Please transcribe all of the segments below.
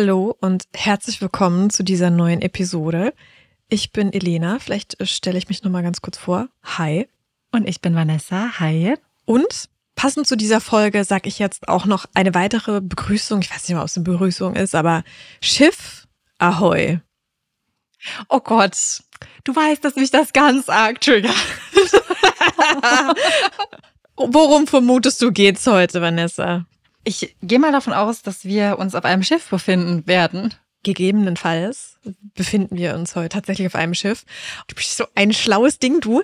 Hallo und herzlich willkommen zu dieser neuen Episode. Ich bin Elena, vielleicht äh, stelle ich mich noch mal ganz kurz vor. Hi. Und ich bin Vanessa. Hi. Und passend zu dieser Folge sage ich jetzt auch noch eine weitere Begrüßung. Ich weiß nicht mal, ob es eine Begrüßung ist, aber Schiff Ahoi. Oh Gott, du weißt, dass mich das ganz arg triggert. Worum vermutest du geht's heute, Vanessa? Ich gehe mal davon aus, dass wir uns auf einem Schiff befinden werden. Gegebenenfalls befinden wir uns heute tatsächlich auf einem Schiff. Du bist so ein schlaues Ding, du.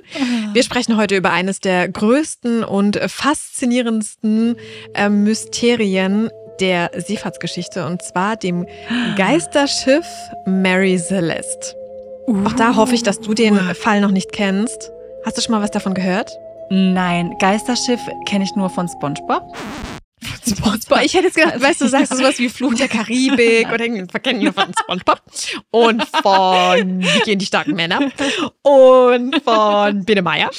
Wir sprechen heute über eines der größten und faszinierendsten äh, Mysterien der Seefahrtsgeschichte und zwar dem Geisterschiff Mary Celeste. Auch da hoffe ich, dass du den Fall noch nicht kennst. Hast du schon mal was davon gehört? Nein, Geisterschiff kenne ich nur von SpongeBob. SpongeBob. Ich hätte jetzt gedacht, weißt du, sagst du sowas wie Fluch der Karibik oder irgendwie verkennen wir von SpongeBob und von Wie gehen die starken Männer und von Biene Meier.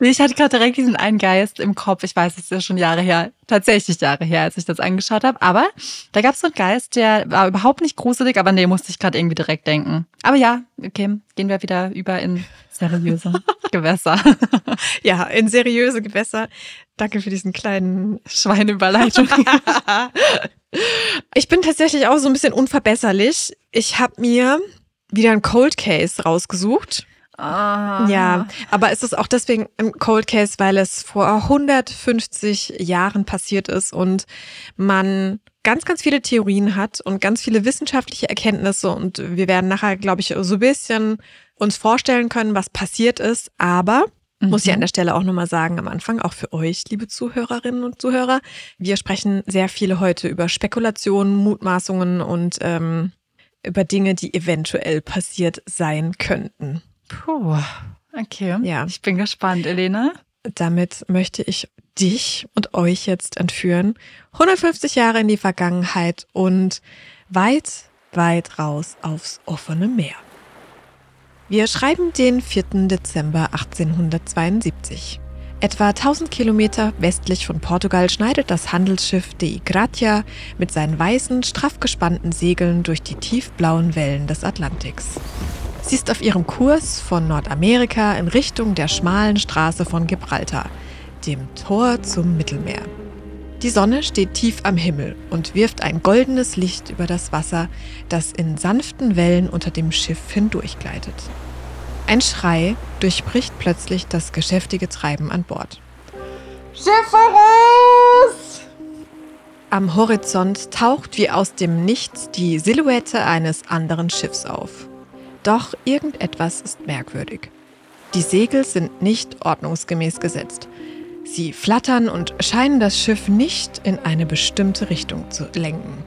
Ich hatte gerade direkt diesen einen Geist im Kopf. Ich weiß, es ist ja schon Jahre her, tatsächlich Jahre her, als ich das angeschaut habe. Aber da gab es so einen Geist, der war überhaupt nicht gruselig, aber nee, musste ich gerade irgendwie direkt denken. Aber ja, okay, gehen wir wieder über in seriöse Gewässer. ja, in seriöse Gewässer. Danke für diesen kleinen Schweineüberleitung. ich bin tatsächlich auch so ein bisschen unverbesserlich. Ich habe mir wieder ein Cold Case rausgesucht. Ah. Ja, aber ist es auch deswegen ein Cold Case, weil es vor 150 Jahren passiert ist und man ganz, ganz viele Theorien hat und ganz viele wissenschaftliche Erkenntnisse und wir werden nachher, glaube ich, so ein bisschen uns vorstellen können, was passiert ist, aber Mhm. Muss ich an der Stelle auch nochmal sagen, am Anfang, auch für euch, liebe Zuhörerinnen und Zuhörer. Wir sprechen sehr viele heute über Spekulationen, Mutmaßungen und ähm, über Dinge, die eventuell passiert sein könnten. Puh, okay. Ja. Ich bin gespannt, Elena. Damit möchte ich dich und euch jetzt entführen. 150 Jahre in die Vergangenheit und weit, weit raus aufs offene Meer. Wir schreiben den 4. Dezember 1872. Etwa 1000 Kilometer westlich von Portugal schneidet das Handelsschiff De Gratia mit seinen weißen, straff gespannten Segeln durch die tiefblauen Wellen des Atlantiks. Sie ist auf ihrem Kurs von Nordamerika in Richtung der schmalen Straße von Gibraltar, dem Tor zum Mittelmeer. Die Sonne steht tief am Himmel und wirft ein goldenes Licht über das Wasser, das in sanften Wellen unter dem Schiff hindurchgleitet. Ein Schrei durchbricht plötzlich das geschäftige Treiben an Bord. Schifferus! Am Horizont taucht wie aus dem Nichts die Silhouette eines anderen Schiffs auf. Doch irgendetwas ist merkwürdig. Die Segel sind nicht ordnungsgemäß gesetzt. Sie flattern und scheinen das Schiff nicht in eine bestimmte Richtung zu lenken.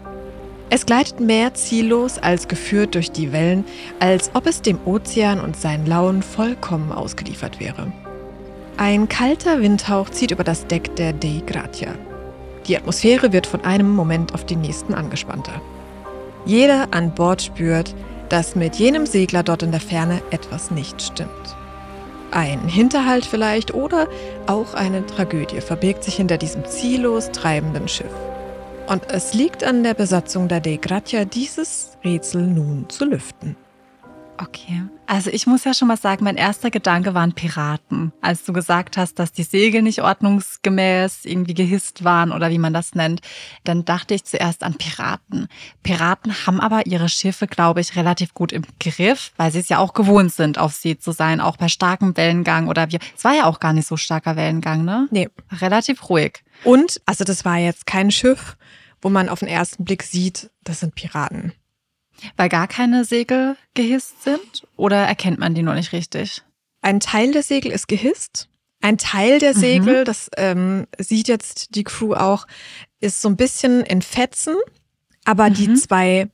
Es gleitet mehr ziellos als geführt durch die Wellen, als ob es dem Ozean und seinen Lauen vollkommen ausgeliefert wäre. Ein kalter Windhauch zieht über das Deck der Dei Gratia. Die Atmosphäre wird von einem Moment auf den nächsten angespannter. Jeder an Bord spürt, dass mit jenem Segler dort in der Ferne etwas nicht stimmt. Ein Hinterhalt vielleicht oder auch eine Tragödie verbirgt sich hinter diesem ziellos treibenden Schiff. Und es liegt an der Besatzung der De Gratia, dieses Rätsel nun zu lüften. Okay. Also ich muss ja schon mal sagen, mein erster Gedanke waren Piraten. Als du gesagt hast, dass die Segel nicht ordnungsgemäß irgendwie gehisst waren oder wie man das nennt, dann dachte ich zuerst an Piraten. Piraten haben aber ihre Schiffe, glaube ich, relativ gut im Griff, weil sie es ja auch gewohnt sind, auf See zu sein, auch bei starkem Wellengang oder wie. Es war ja auch gar nicht so starker Wellengang, ne? Nee. Relativ ruhig. Und, also das war jetzt kein Schiff, wo man auf den ersten Blick sieht, das sind Piraten. Weil gar keine Segel gehisst sind? Oder erkennt man die noch nicht richtig? Ein Teil der Segel ist gehisst. Ein Teil der mhm. Segel, mhm. das ähm, sieht jetzt die Crew auch, ist so ein bisschen in Fetzen. Aber mhm. die zwei,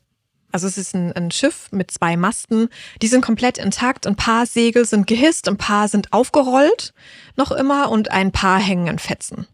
also es ist ein, ein, Schiff mit zwei Masten, die sind komplett intakt. Ein paar Segel sind gehisst, ein paar sind aufgerollt noch immer und ein paar hängen in Fetzen.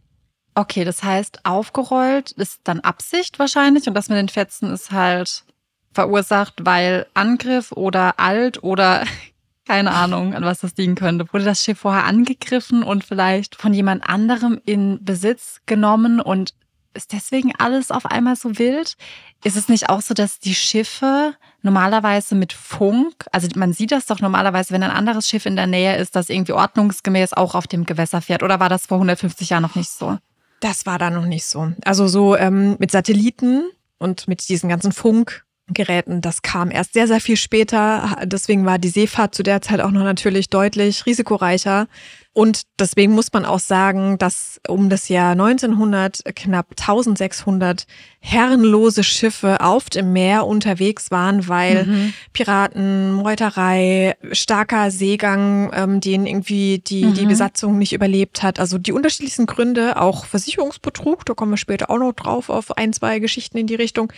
Okay, das heißt, aufgerollt ist dann Absicht wahrscheinlich und das mit den Fetzen ist halt verursacht, weil Angriff oder alt oder keine Ahnung, an was das liegen könnte. Wurde das Schiff vorher angegriffen und vielleicht von jemand anderem in Besitz genommen und ist deswegen alles auf einmal so wild? Ist es nicht auch so, dass die Schiffe normalerweise mit Funk, also man sieht das doch normalerweise, wenn ein anderes Schiff in der Nähe ist, das irgendwie ordnungsgemäß auch auf dem Gewässer fährt? Oder war das vor 150 Jahren noch nicht so? Das war da noch nicht so. Also so ähm, mit Satelliten und mit diesen ganzen Funkgeräten, das kam erst sehr, sehr viel später. Deswegen war die Seefahrt zu der Zeit auch noch natürlich deutlich risikoreicher. Und deswegen muss man auch sagen, dass um das Jahr 1900 knapp 1600 herrenlose Schiffe auf dem Meer unterwegs waren, weil mhm. Piraten, Meuterei, starker Seegang, ähm, den irgendwie die, mhm. die Besatzung nicht überlebt hat. Also die unterschiedlichsten Gründe, auch Versicherungsbetrug, da kommen wir später auch noch drauf auf ein, zwei Geschichten in die Richtung.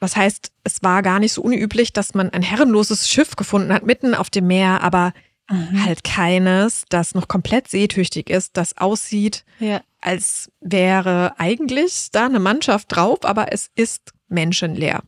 Was heißt, es war gar nicht so unüblich, dass man ein herrenloses Schiff gefunden hat, mitten auf dem Meer, aber Mhm. Halt keines, das noch komplett seetüchtig ist, das aussieht, ja. als wäre eigentlich da eine Mannschaft drauf, aber es ist menschenleer.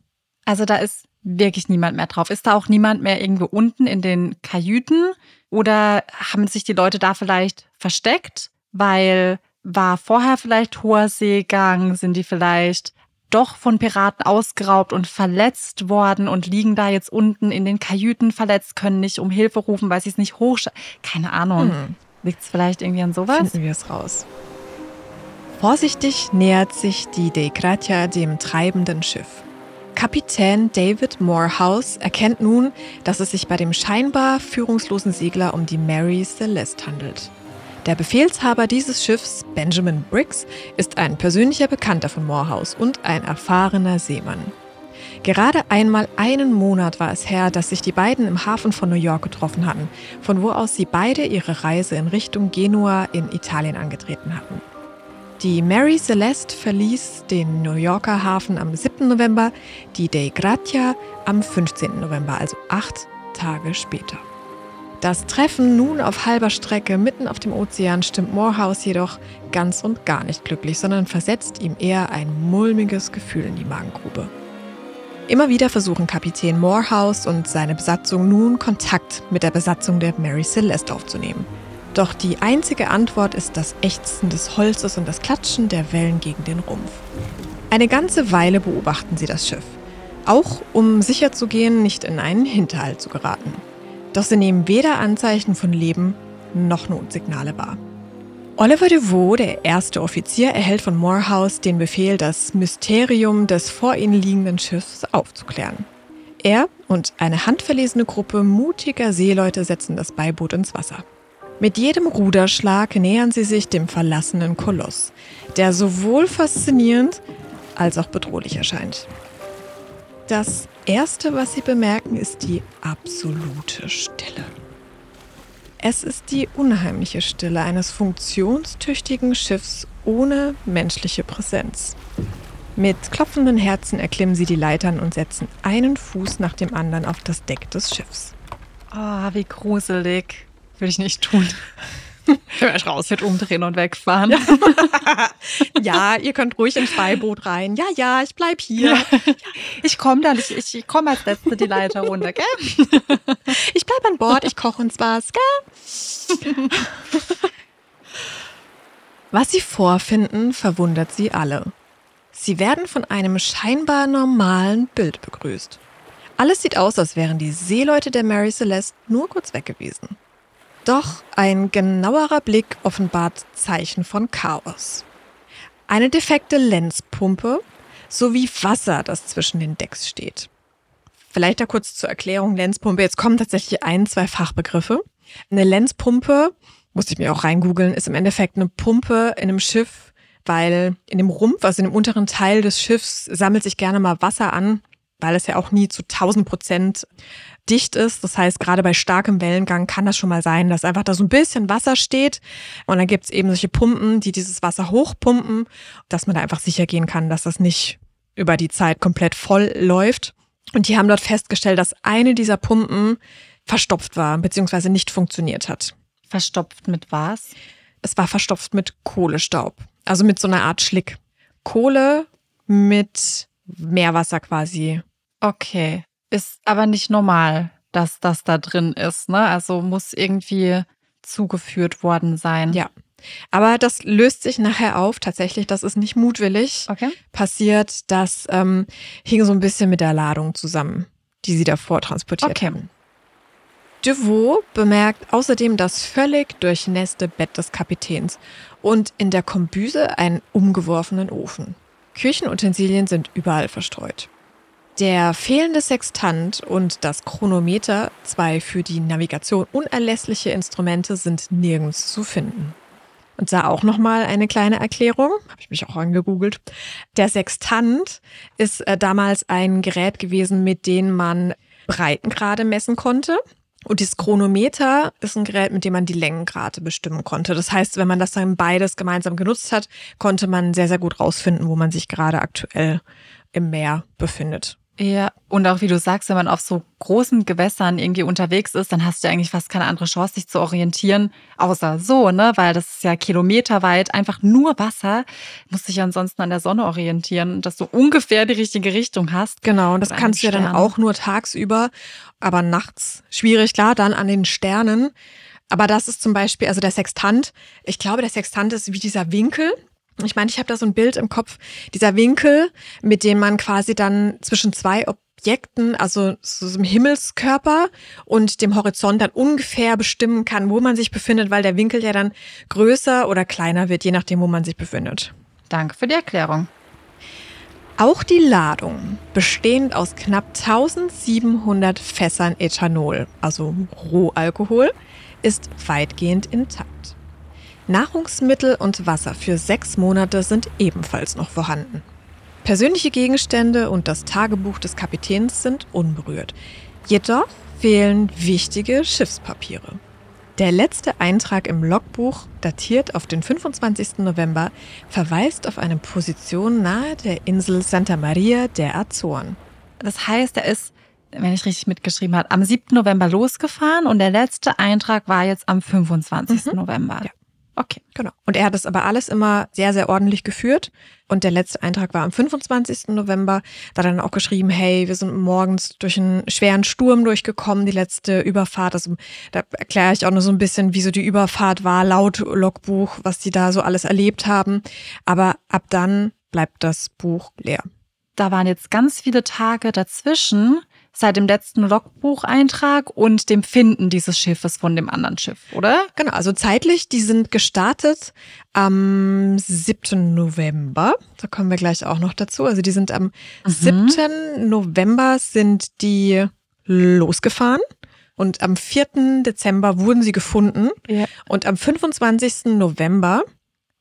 Also da ist wirklich niemand mehr drauf. Ist da auch niemand mehr irgendwo unten in den Kajüten? Oder haben sich die Leute da vielleicht versteckt? Weil war vorher vielleicht hoher Seegang? Sind die vielleicht doch von Piraten ausgeraubt und verletzt worden und liegen da jetzt unten in den Kajüten verletzt, können nicht um Hilfe rufen, weil sie es nicht hoch. Keine Ahnung. Hm. Liegt es vielleicht irgendwie an sowas? Finden wir es raus. Vorsichtig nähert sich die De Gratia dem treibenden Schiff. Kapitän David Morehouse erkennt nun, dass es sich bei dem scheinbar führungslosen Segler um die Mary Celeste handelt. Der Befehlshaber dieses Schiffs, Benjamin Briggs, ist ein persönlicher Bekannter von Morehouse und ein erfahrener Seemann. Gerade einmal einen Monat war es her, dass sich die beiden im Hafen von New York getroffen hatten, von wo aus sie beide ihre Reise in Richtung Genua in Italien angetreten hatten. Die Mary Celeste verließ den New Yorker Hafen am 7. November, die Dei Gratia am 15. November, also acht Tage später. Das Treffen nun auf halber Strecke mitten auf dem Ozean stimmt Morehouse jedoch ganz und gar nicht glücklich, sondern versetzt ihm eher ein mulmiges Gefühl in die Magengrube. Immer wieder versuchen Kapitän Morehouse und seine Besatzung nun Kontakt mit der Besatzung der Mary Celeste aufzunehmen. Doch die einzige Antwort ist das Ächzen des Holzes und das Klatschen der Wellen gegen den Rumpf. Eine ganze Weile beobachten sie das Schiff, auch um sicherzugehen, nicht in einen Hinterhalt zu geraten. Doch sie nehmen weder Anzeichen von Leben noch Notsignale wahr. Oliver DeVoe, der erste Offizier, erhält von Morehouse den Befehl, das Mysterium des vor ihnen liegenden Schiffs aufzuklären. Er und eine handverlesene Gruppe mutiger Seeleute setzen das Beiboot ins Wasser. Mit jedem Ruderschlag nähern sie sich dem verlassenen Koloss, der sowohl faszinierend als auch bedrohlich erscheint. Das Erste, was Sie bemerken, ist die absolute Stille. Es ist die unheimliche Stille eines funktionstüchtigen Schiffs ohne menschliche Präsenz. Mit klopfenden Herzen erklimmen sie die Leitern und setzen einen Fuß nach dem anderen auf das Deck des Schiffs. Oh, wie gruselig. Würde ich nicht tun. Raus, wird umdrehen und wegfahren. ja, ihr könnt ruhig ins Beiboot rein. Ja, ja, ich bleib hier. Ja. Ich komme dann, ich, ich komme als Letzte die Leiter runter, gell? Ich bleib an Bord, ich koche uns was, gell? Was sie vorfinden, verwundert sie alle. Sie werden von einem scheinbar normalen Bild begrüßt. Alles sieht aus, als wären die Seeleute der Mary Celeste nur kurz weg gewesen. Doch ein genauerer Blick offenbart Zeichen von Chaos. Eine defekte Lenzpumpe sowie Wasser, das zwischen den Decks steht. Vielleicht da kurz zur Erklärung Lenzpumpe. Jetzt kommen tatsächlich ein, zwei Fachbegriffe. Eine Lenzpumpe, musste ich mir auch reingoogeln, ist im Endeffekt eine Pumpe in einem Schiff, weil in dem Rumpf, also in dem unteren Teil des Schiffs, sammelt sich gerne mal Wasser an, weil es ja auch nie zu 1000 Prozent dicht ist. Das heißt, gerade bei starkem Wellengang kann das schon mal sein, dass einfach da so ein bisschen Wasser steht. Und dann gibt es eben solche Pumpen, die dieses Wasser hochpumpen, dass man da einfach sicher gehen kann, dass das nicht über die Zeit komplett voll läuft. Und die haben dort festgestellt, dass eine dieser Pumpen verstopft war, beziehungsweise nicht funktioniert hat. Verstopft mit was? Es war verstopft mit Kohlestaub. Also mit so einer Art Schlick. Kohle mit Meerwasser quasi. Okay. Ist aber nicht normal, dass das da drin ist, ne? Also muss irgendwie zugeführt worden sein. Ja. Aber das löst sich nachher auf. Tatsächlich, das ist nicht mutwillig Okay. passiert. Das ähm, hing so ein bisschen mit der Ladung zusammen, die sie davor transportiert Okay. hatten. Devaux bemerkt außerdem das völlig durchnässte Bett des Kapitäns und in der Kombüse einen umgeworfenen Ofen. Küchenutensilien sind überall verstreut. Der fehlende Sextant und das Chronometer, zwei für die Navigation unerlässliche Instrumente, sind nirgends zu finden. Und da auch nochmal eine kleine Erklärung, habe ich mich auch angegoogelt. Der Sextant ist äh, damals ein Gerät gewesen, mit dem man Breitengrade messen konnte. Und dieses Chronometer ist ein Gerät, mit dem man die Längengrade bestimmen konnte. Das heißt, wenn man das dann beides gemeinsam genutzt hat, konnte man sehr, sehr gut rausfinden, wo man sich gerade aktuell im Meer befindet. Ja, und auch wie du sagst, wenn man auf so großen Gewässern irgendwie unterwegs ist, dann hast du ja eigentlich fast keine andere Chance, sich zu orientieren, außer so, ne? Weil das ist ja kilometerweit einfach nur Wasser. Du musst dich ja ansonsten an der Sonne orientieren, dass du ungefähr die richtige Richtung hast. Genau, und das kannst du ja dann auch nur tagsüber, aber nachts schwierig, klar, dann an den Sternen. Aber das ist zum Beispiel, also der Sextant, ich glaube, der Sextant ist wie dieser Winkel. Ich meine, ich habe da so ein Bild im Kopf, dieser Winkel, mit dem man quasi dann zwischen zwei Objekten, also so einem Himmelskörper und dem Horizont dann ungefähr bestimmen kann, wo man sich befindet, weil der Winkel ja dann größer oder kleiner wird, je nachdem, wo man sich befindet. Danke für die Erklärung. Auch die Ladung, bestehend aus knapp 1700 Fässern Ethanol, also Rohalkohol, ist weitgehend intakt. Nahrungsmittel und Wasser für sechs Monate sind ebenfalls noch vorhanden. Persönliche Gegenstände und das Tagebuch des Kapitäns sind unberührt. Jedoch fehlen wichtige Schiffspapiere. Der letzte Eintrag im Logbuch, datiert auf den 25. November, verweist auf eine Position nahe der Insel Santa Maria der Azoren. Das heißt, er ist, wenn ich richtig mitgeschrieben habe, am 7. November losgefahren und der letzte Eintrag war jetzt am 25. Mhm. November. Ja. Okay. Genau. Und er hat das aber alles immer sehr, sehr ordentlich geführt. Und der letzte Eintrag war am 25. November. Da hat er dann auch geschrieben, hey, wir sind morgens durch einen schweren Sturm durchgekommen, die letzte Überfahrt. Also da erkläre ich auch nur so ein bisschen, wie so die Überfahrt war, laut Logbuch, was die da so alles erlebt haben. Aber ab dann bleibt das Buch leer. Da waren jetzt ganz viele Tage dazwischen, seit dem letzten Logbucheintrag und dem Finden dieses Schiffes von dem anderen Schiff, oder? Genau, also zeitlich, die sind gestartet am 7. November. Da kommen wir gleich auch noch dazu. Also die sind am Mhm. 7. November sind die losgefahren und am 4. Dezember wurden sie gefunden Ja. und am 25. November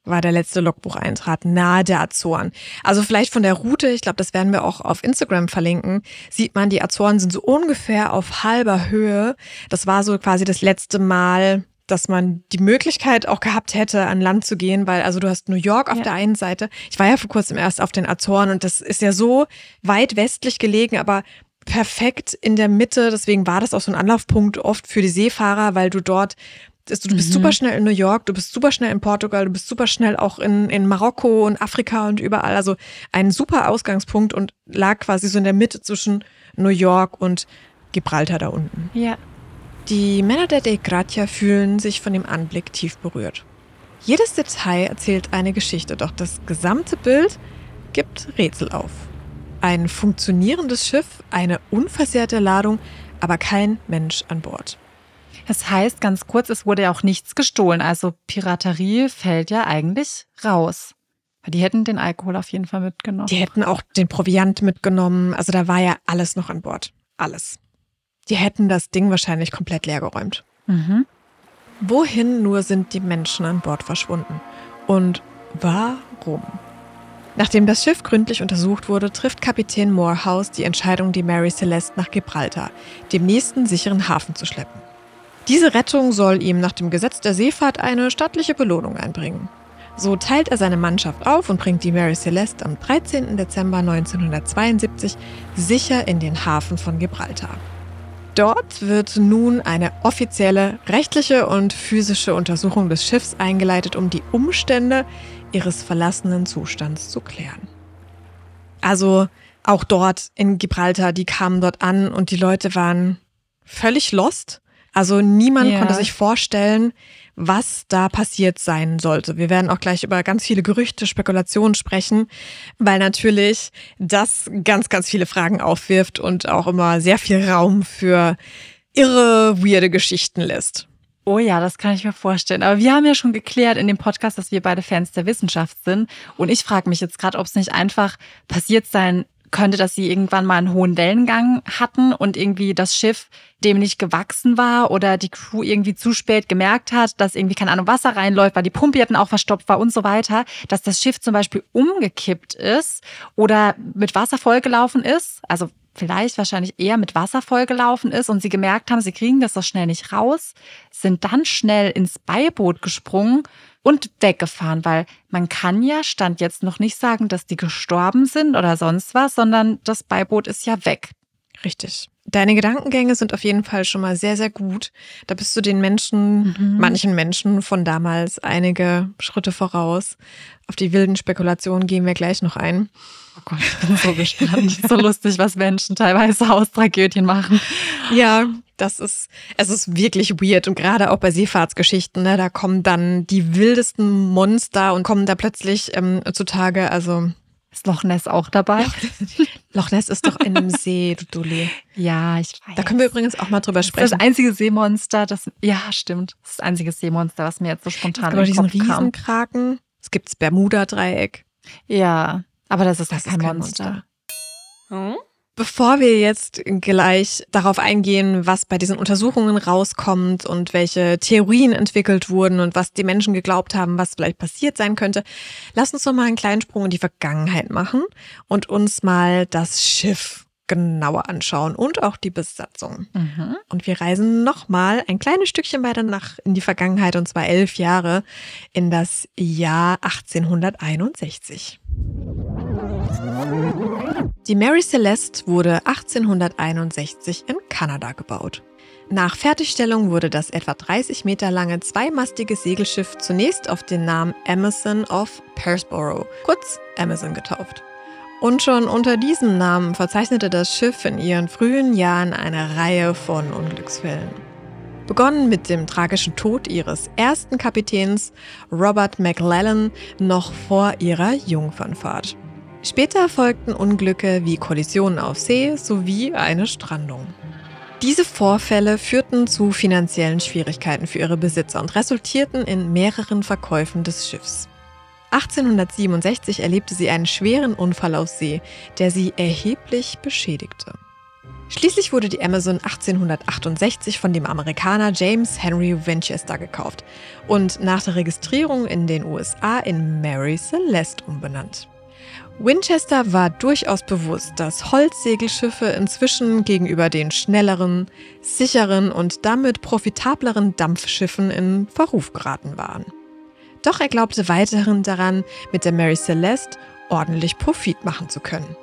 war der letzte Logbucheintrag nahe der Azoren. Also vielleicht von der Route, ich glaube, das werden wir auch auf Instagram verlinken, sieht man, die Azoren sind so ungefähr auf halber Höhe. Das war so quasi das letzte Mal, dass man die Möglichkeit auch gehabt hätte, an Land zu gehen, weil also du hast New York auf Ja. der einen Seite. Ich war ja vor kurzem erst auf den Azoren und das ist ja so weit westlich gelegen, aber perfekt in der Mitte. Deswegen war das auch so ein Anlaufpunkt oft für die Seefahrer, weil du dort du bist Mhm. super schnell in New York, du bist super schnell in Portugal, du bist super schnell auch in, in Marokko und Afrika und überall. Also ein super Ausgangspunkt und lag quasi so in der Mitte zwischen New York und Gibraltar da unten. Ja. Die Männer der De Gratia fühlen sich von dem Anblick tief berührt. Jedes Detail erzählt eine Geschichte, doch das gesamte Bild gibt Rätsel auf. Ein funktionierendes Schiff, eine unversehrte Ladung, aber kein Mensch an Bord. Das heißt, ganz kurz, es wurde ja auch nichts gestohlen. Also Piraterie fällt ja eigentlich raus. Die hätten den Alkohol auf jeden Fall mitgenommen. Die hätten auch den Proviant mitgenommen. Also da war ja alles noch an Bord. Alles. Die hätten das Ding wahrscheinlich komplett leergeräumt. Mhm. Wohin nur sind die Menschen an Bord verschwunden? Und warum? Nachdem das Schiff gründlich untersucht wurde, trifft Kapitän Morehouse die Entscheidung, die Mary Celeste nach Gibraltar, dem nächsten sicheren Hafen zu schleppen. Diese Rettung soll ihm nach dem Gesetz der Seefahrt eine stattliche Belohnung einbringen. So teilt er seine Mannschaft auf und bringt die Mary Celeste am 13. Dezember 1972 sicher in den Hafen von Gibraltar. Dort wird nun eine offizielle rechtliche und physische Untersuchung des Schiffs eingeleitet, um die Umstände ihres verlassenen Zustands zu klären. Also auch dort in Gibraltar, die kamen dort an und die Leute waren völlig lost. Also niemand Ja. konnte sich vorstellen, was da passiert sein sollte. Wir werden auch gleich über ganz viele Gerüchte, Spekulationen sprechen, weil natürlich das ganz, ganz viele Fragen aufwirft und auch immer sehr viel Raum für irre, weirde Geschichten lässt. Oh ja, das kann ich mir vorstellen. Aber wir haben ja schon geklärt in dem Podcast, dass wir beide Fans der Wissenschaft sind. Und ich frage mich jetzt gerade, ob es nicht einfach passiert sein könnte, dass sie irgendwann mal einen hohen Wellengang hatten und irgendwie das Schiff dem nicht gewachsen war oder die Crew irgendwie zu spät gemerkt hat, dass irgendwie, keine Ahnung, Wasser reinläuft, weil die Pumpe dann auch verstopft war und so weiter, dass das Schiff zum Beispiel umgekippt ist oder mit Wasser vollgelaufen ist. Also vielleicht wahrscheinlich eher mit Wasser vollgelaufen ist und sie gemerkt haben, sie kriegen das so schnell nicht raus, sind dann schnell ins Beiboot gesprungen und weggefahren, weil man kann ja, stand jetzt noch nicht sagen, dass die gestorben sind oder sonst was, sondern das Beiboot ist ja weg. Richtig. Deine Gedankengänge sind auf jeden Fall schon mal sehr, sehr gut. Da bist du den Menschen, mhm. manchen Menschen von damals einige Schritte voraus. Auf die wilden Spekulationen gehen wir gleich noch ein. Oh Gott, ich bin so gespannt. so lustig, was Menschen teilweise aus Tragödien machen. Ja, das ist, es ist wirklich weird und gerade auch bei Seefahrtsgeschichten, ne, da kommen dann die wildesten Monster und kommen da plötzlich ähm, zutage. Also ist Loch Ness auch dabei? Loch Ness ist doch in einem See, du Dulli. Ja, ich weiß. Da können wir übrigens auch mal drüber sprechen. Das, einzige Seemonster, das, ja, stimmt. Das ist das einzige Seemonster, was mir jetzt so spontan es gibt in diesen Riesenkraken. Es gibt das Bermuda-Dreieck. Ja, aber das ist das kein, kein Monster. Monster. Hm? Bevor wir jetzt gleich darauf eingehen, was bei diesen Untersuchungen rauskommt und welche Theorien entwickelt wurden und was die Menschen geglaubt haben, was vielleicht passiert sein könnte, lass uns doch mal einen kleinen Sprung in die Vergangenheit machen und uns mal das Schiff genauer anschauen und auch die Besatzung. Mhm. Und wir reisen nochmal ein kleines Stückchen weiter nach in die Vergangenheit und zwar elf Jahre in das Jahr 1861. Die Mary Celeste wurde 1861 in Kanada gebaut. Nach Fertigstellung wurde das etwa 30 Meter lange zweimastige Segelschiff zunächst auf den Namen Amazon of Pearsboro, kurz Amazon, getauft. Und schon unter diesem Namen verzeichnete das Schiff in ihren frühen Jahren eine Reihe von Unglücksfällen. Begonnen mit dem tragischen Tod ihres ersten Kapitäns Robert McLellan noch vor ihrer Jungfernfahrt. Später folgten Unglücke wie Kollisionen auf See sowie eine Strandung. Diese Vorfälle führten zu finanziellen Schwierigkeiten für ihre Besitzer und resultierten in mehreren Verkäufen des Schiffs. 1867 erlebte sie einen schweren Unfall auf See, der sie erheblich beschädigte. Schließlich wurde die Amazon 1868 von dem Amerikaner James Henry Winchester gekauft und nach der Registrierung in den USA in Mary Celeste umbenannt. Winchester war durchaus bewusst, dass Holzsegelschiffe inzwischen gegenüber den schnelleren, sicheren und damit profitableren Dampfschiffen in Verruf geraten waren. Doch er glaubte weiterhin daran, mit der Mary Celeste ordentlich Profit machen zu können.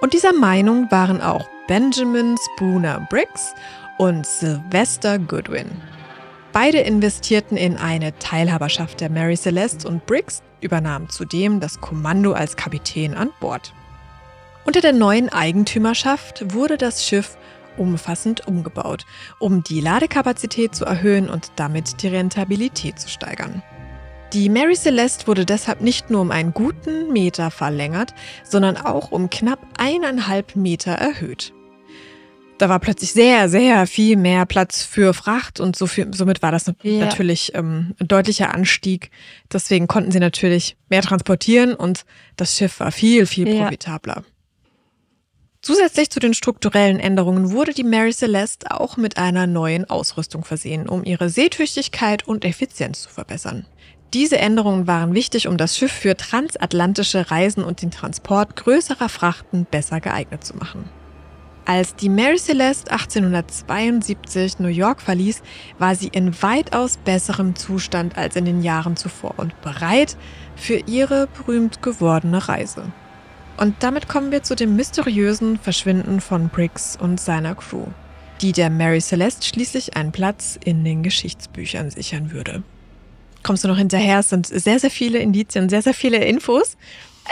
Und dieser Meinung waren auch Benjamin Spooner Briggs und Sylvester Goodwin. Beide investierten in eine Teilhaberschaft der Mary Celeste und Briggs übernahm zudem das Kommando als Kapitän an Bord. Unter der neuen Eigentümerschaft wurde das Schiff umfassend umgebaut, um die Ladekapazität zu erhöhen und damit die Rentabilität zu steigern. Die Mary Celeste wurde deshalb nicht nur um einen guten Meter verlängert, sondern auch um knapp eineinhalb Meter erhöht. Da war plötzlich sehr, sehr viel mehr Platz für Fracht und so viel, somit war das ja. natürlich ähm, ein deutlicher Anstieg. Deswegen konnten sie natürlich mehr transportieren und das Schiff war viel, viel profitabler. Ja. Zusätzlich zu den strukturellen Änderungen wurde die Mary Celeste auch mit einer neuen Ausrüstung versehen, um ihre Seetüchtigkeit und Effizienz zu verbessern. Diese Änderungen waren wichtig, um das Schiff für transatlantische Reisen und den Transport größerer Frachten besser geeignet zu machen. Als die Mary Celeste 1872 New York verließ, war sie in weitaus besserem Zustand als in den Jahren zuvor und bereit für ihre berühmt gewordene Reise. Und damit kommen wir zu dem mysteriösen Verschwinden von Briggs und seiner Crew, die der Mary Celeste schließlich einen Platz in den Geschichtsbüchern sichern würde. Kommst du noch hinterher? Es sind sehr, sehr viele Indizien, sehr, sehr viele Infos.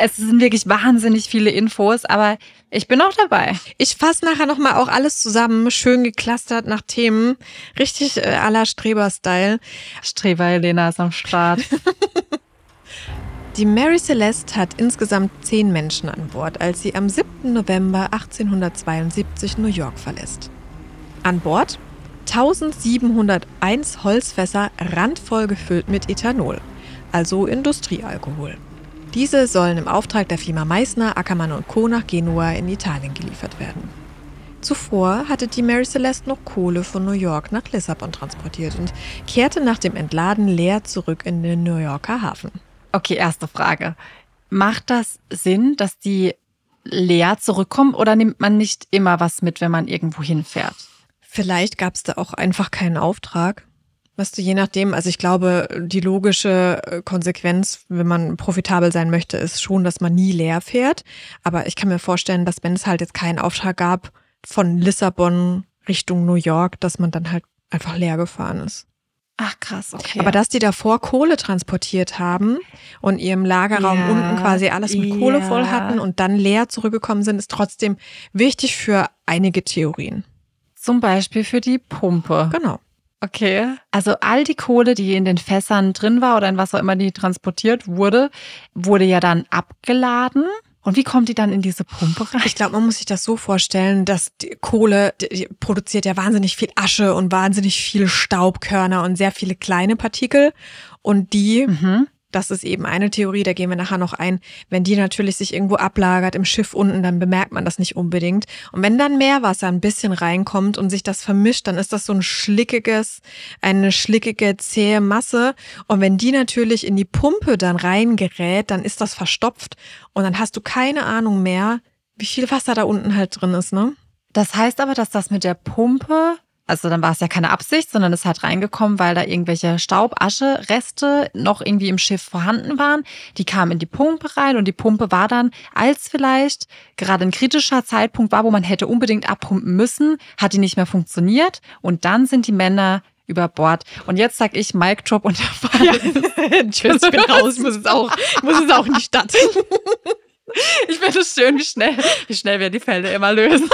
Es sind wirklich wahnsinnig viele Infos, aber ich bin auch dabei. Ich fasse nachher nochmal auch alles zusammen, schön geklustert nach Themen. Richtig äh, à la Streber-Style. Streber Helena ist am Start. Die Mary Celeste hat insgesamt zehn Menschen an Bord, als sie am 7. November 1872 New York verlässt. An Bord 1701 Holzfässer randvoll gefüllt mit Ethanol, also Industriealkohol. Diese sollen im Auftrag der Firma Meißner, Ackermann und Co. nach Genua in Italien geliefert werden. Zuvor hatte die Mary Celeste noch Kohle von New York nach Lissabon transportiert und kehrte nach dem Entladen leer zurück in den New Yorker Hafen. Okay, erste Frage. Macht das Sinn, dass die leer zurückkommen oder nimmt man nicht immer was mit, wenn man irgendwo hinfährt? Vielleicht gab es da auch einfach keinen Auftrag. Weißt du, je nachdem, also ich glaube, die logische äh, Konsequenz, wenn man profitabel sein möchte, ist schon, dass man nie leer fährt. Aber ich kann mir vorstellen, dass wenn es halt jetzt keinen Auftrag gab von Lissabon Richtung New York, dass man dann halt einfach leer gefahren ist. Ach krass, okay. Aber dass die davor Kohle transportiert haben und ihrem Lagerraum Ja, unten quasi alles mit Kohle ja. voll hatten und dann leer zurückgekommen sind, ist trotzdem wichtig für einige Theorien. Zum Beispiel für die Pumpe. Genau. Okay. Also all die Kohle, die in den Fässern drin war oder in was auch immer die transportiert wurde, wurde ja dann abgeladen. Und wie kommt die dann in diese Pumpe rein? Ich glaube, man muss sich das so vorstellen, dass die Kohle die, produziert ja wahnsinnig viel Asche und wahnsinnig viele Staubkörner und sehr viele kleine Partikel. Und die, Mhm. Das ist eben eine Theorie, da gehen wir nachher noch ein, wenn die natürlich sich irgendwo ablagert im Schiff unten, dann bemerkt man das nicht unbedingt. Und wenn dann Meerwasser ein bisschen reinkommt und sich das vermischt, dann ist das so ein schlickiges, eine schlickige, zähe Masse. Und wenn die natürlich in die Pumpe dann reingerät, dann ist das verstopft und dann hast du keine Ahnung mehr, wie viel Wasser da unten halt drin ist, ne? Das heißt aber, dass das mit der Pumpe, also dann war es ja keine Absicht, sondern es hat reingekommen, weil da irgendwelche Staubasche-Reste noch irgendwie im Schiff vorhanden waren. Die kamen in die Pumpe rein und die Pumpe war dann, als vielleicht gerade ein kritischer Zeitpunkt war, wo man hätte unbedingt abpumpen müssen, hat die nicht mehr funktioniert und dann sind die Männer über Bord. Und jetzt sag ich Mic Drop und der Fall. Tschüss, ich bin raus, muss es auch, muss es auch in die Stadt. Ich finde es schön, wie schnell, wie schnell wir die Fälle immer lösen.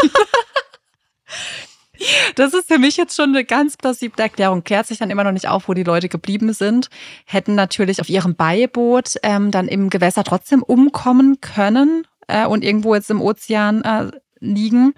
Das ist für mich jetzt schon eine ganz plausible Erklärung. Klärt sich dann immer noch nicht auf, wo die Leute geblieben sind. Hätten natürlich auf ihrem Beiboot ähm, dann im Gewässer trotzdem umkommen können äh, und irgendwo jetzt im Ozean äh, liegen.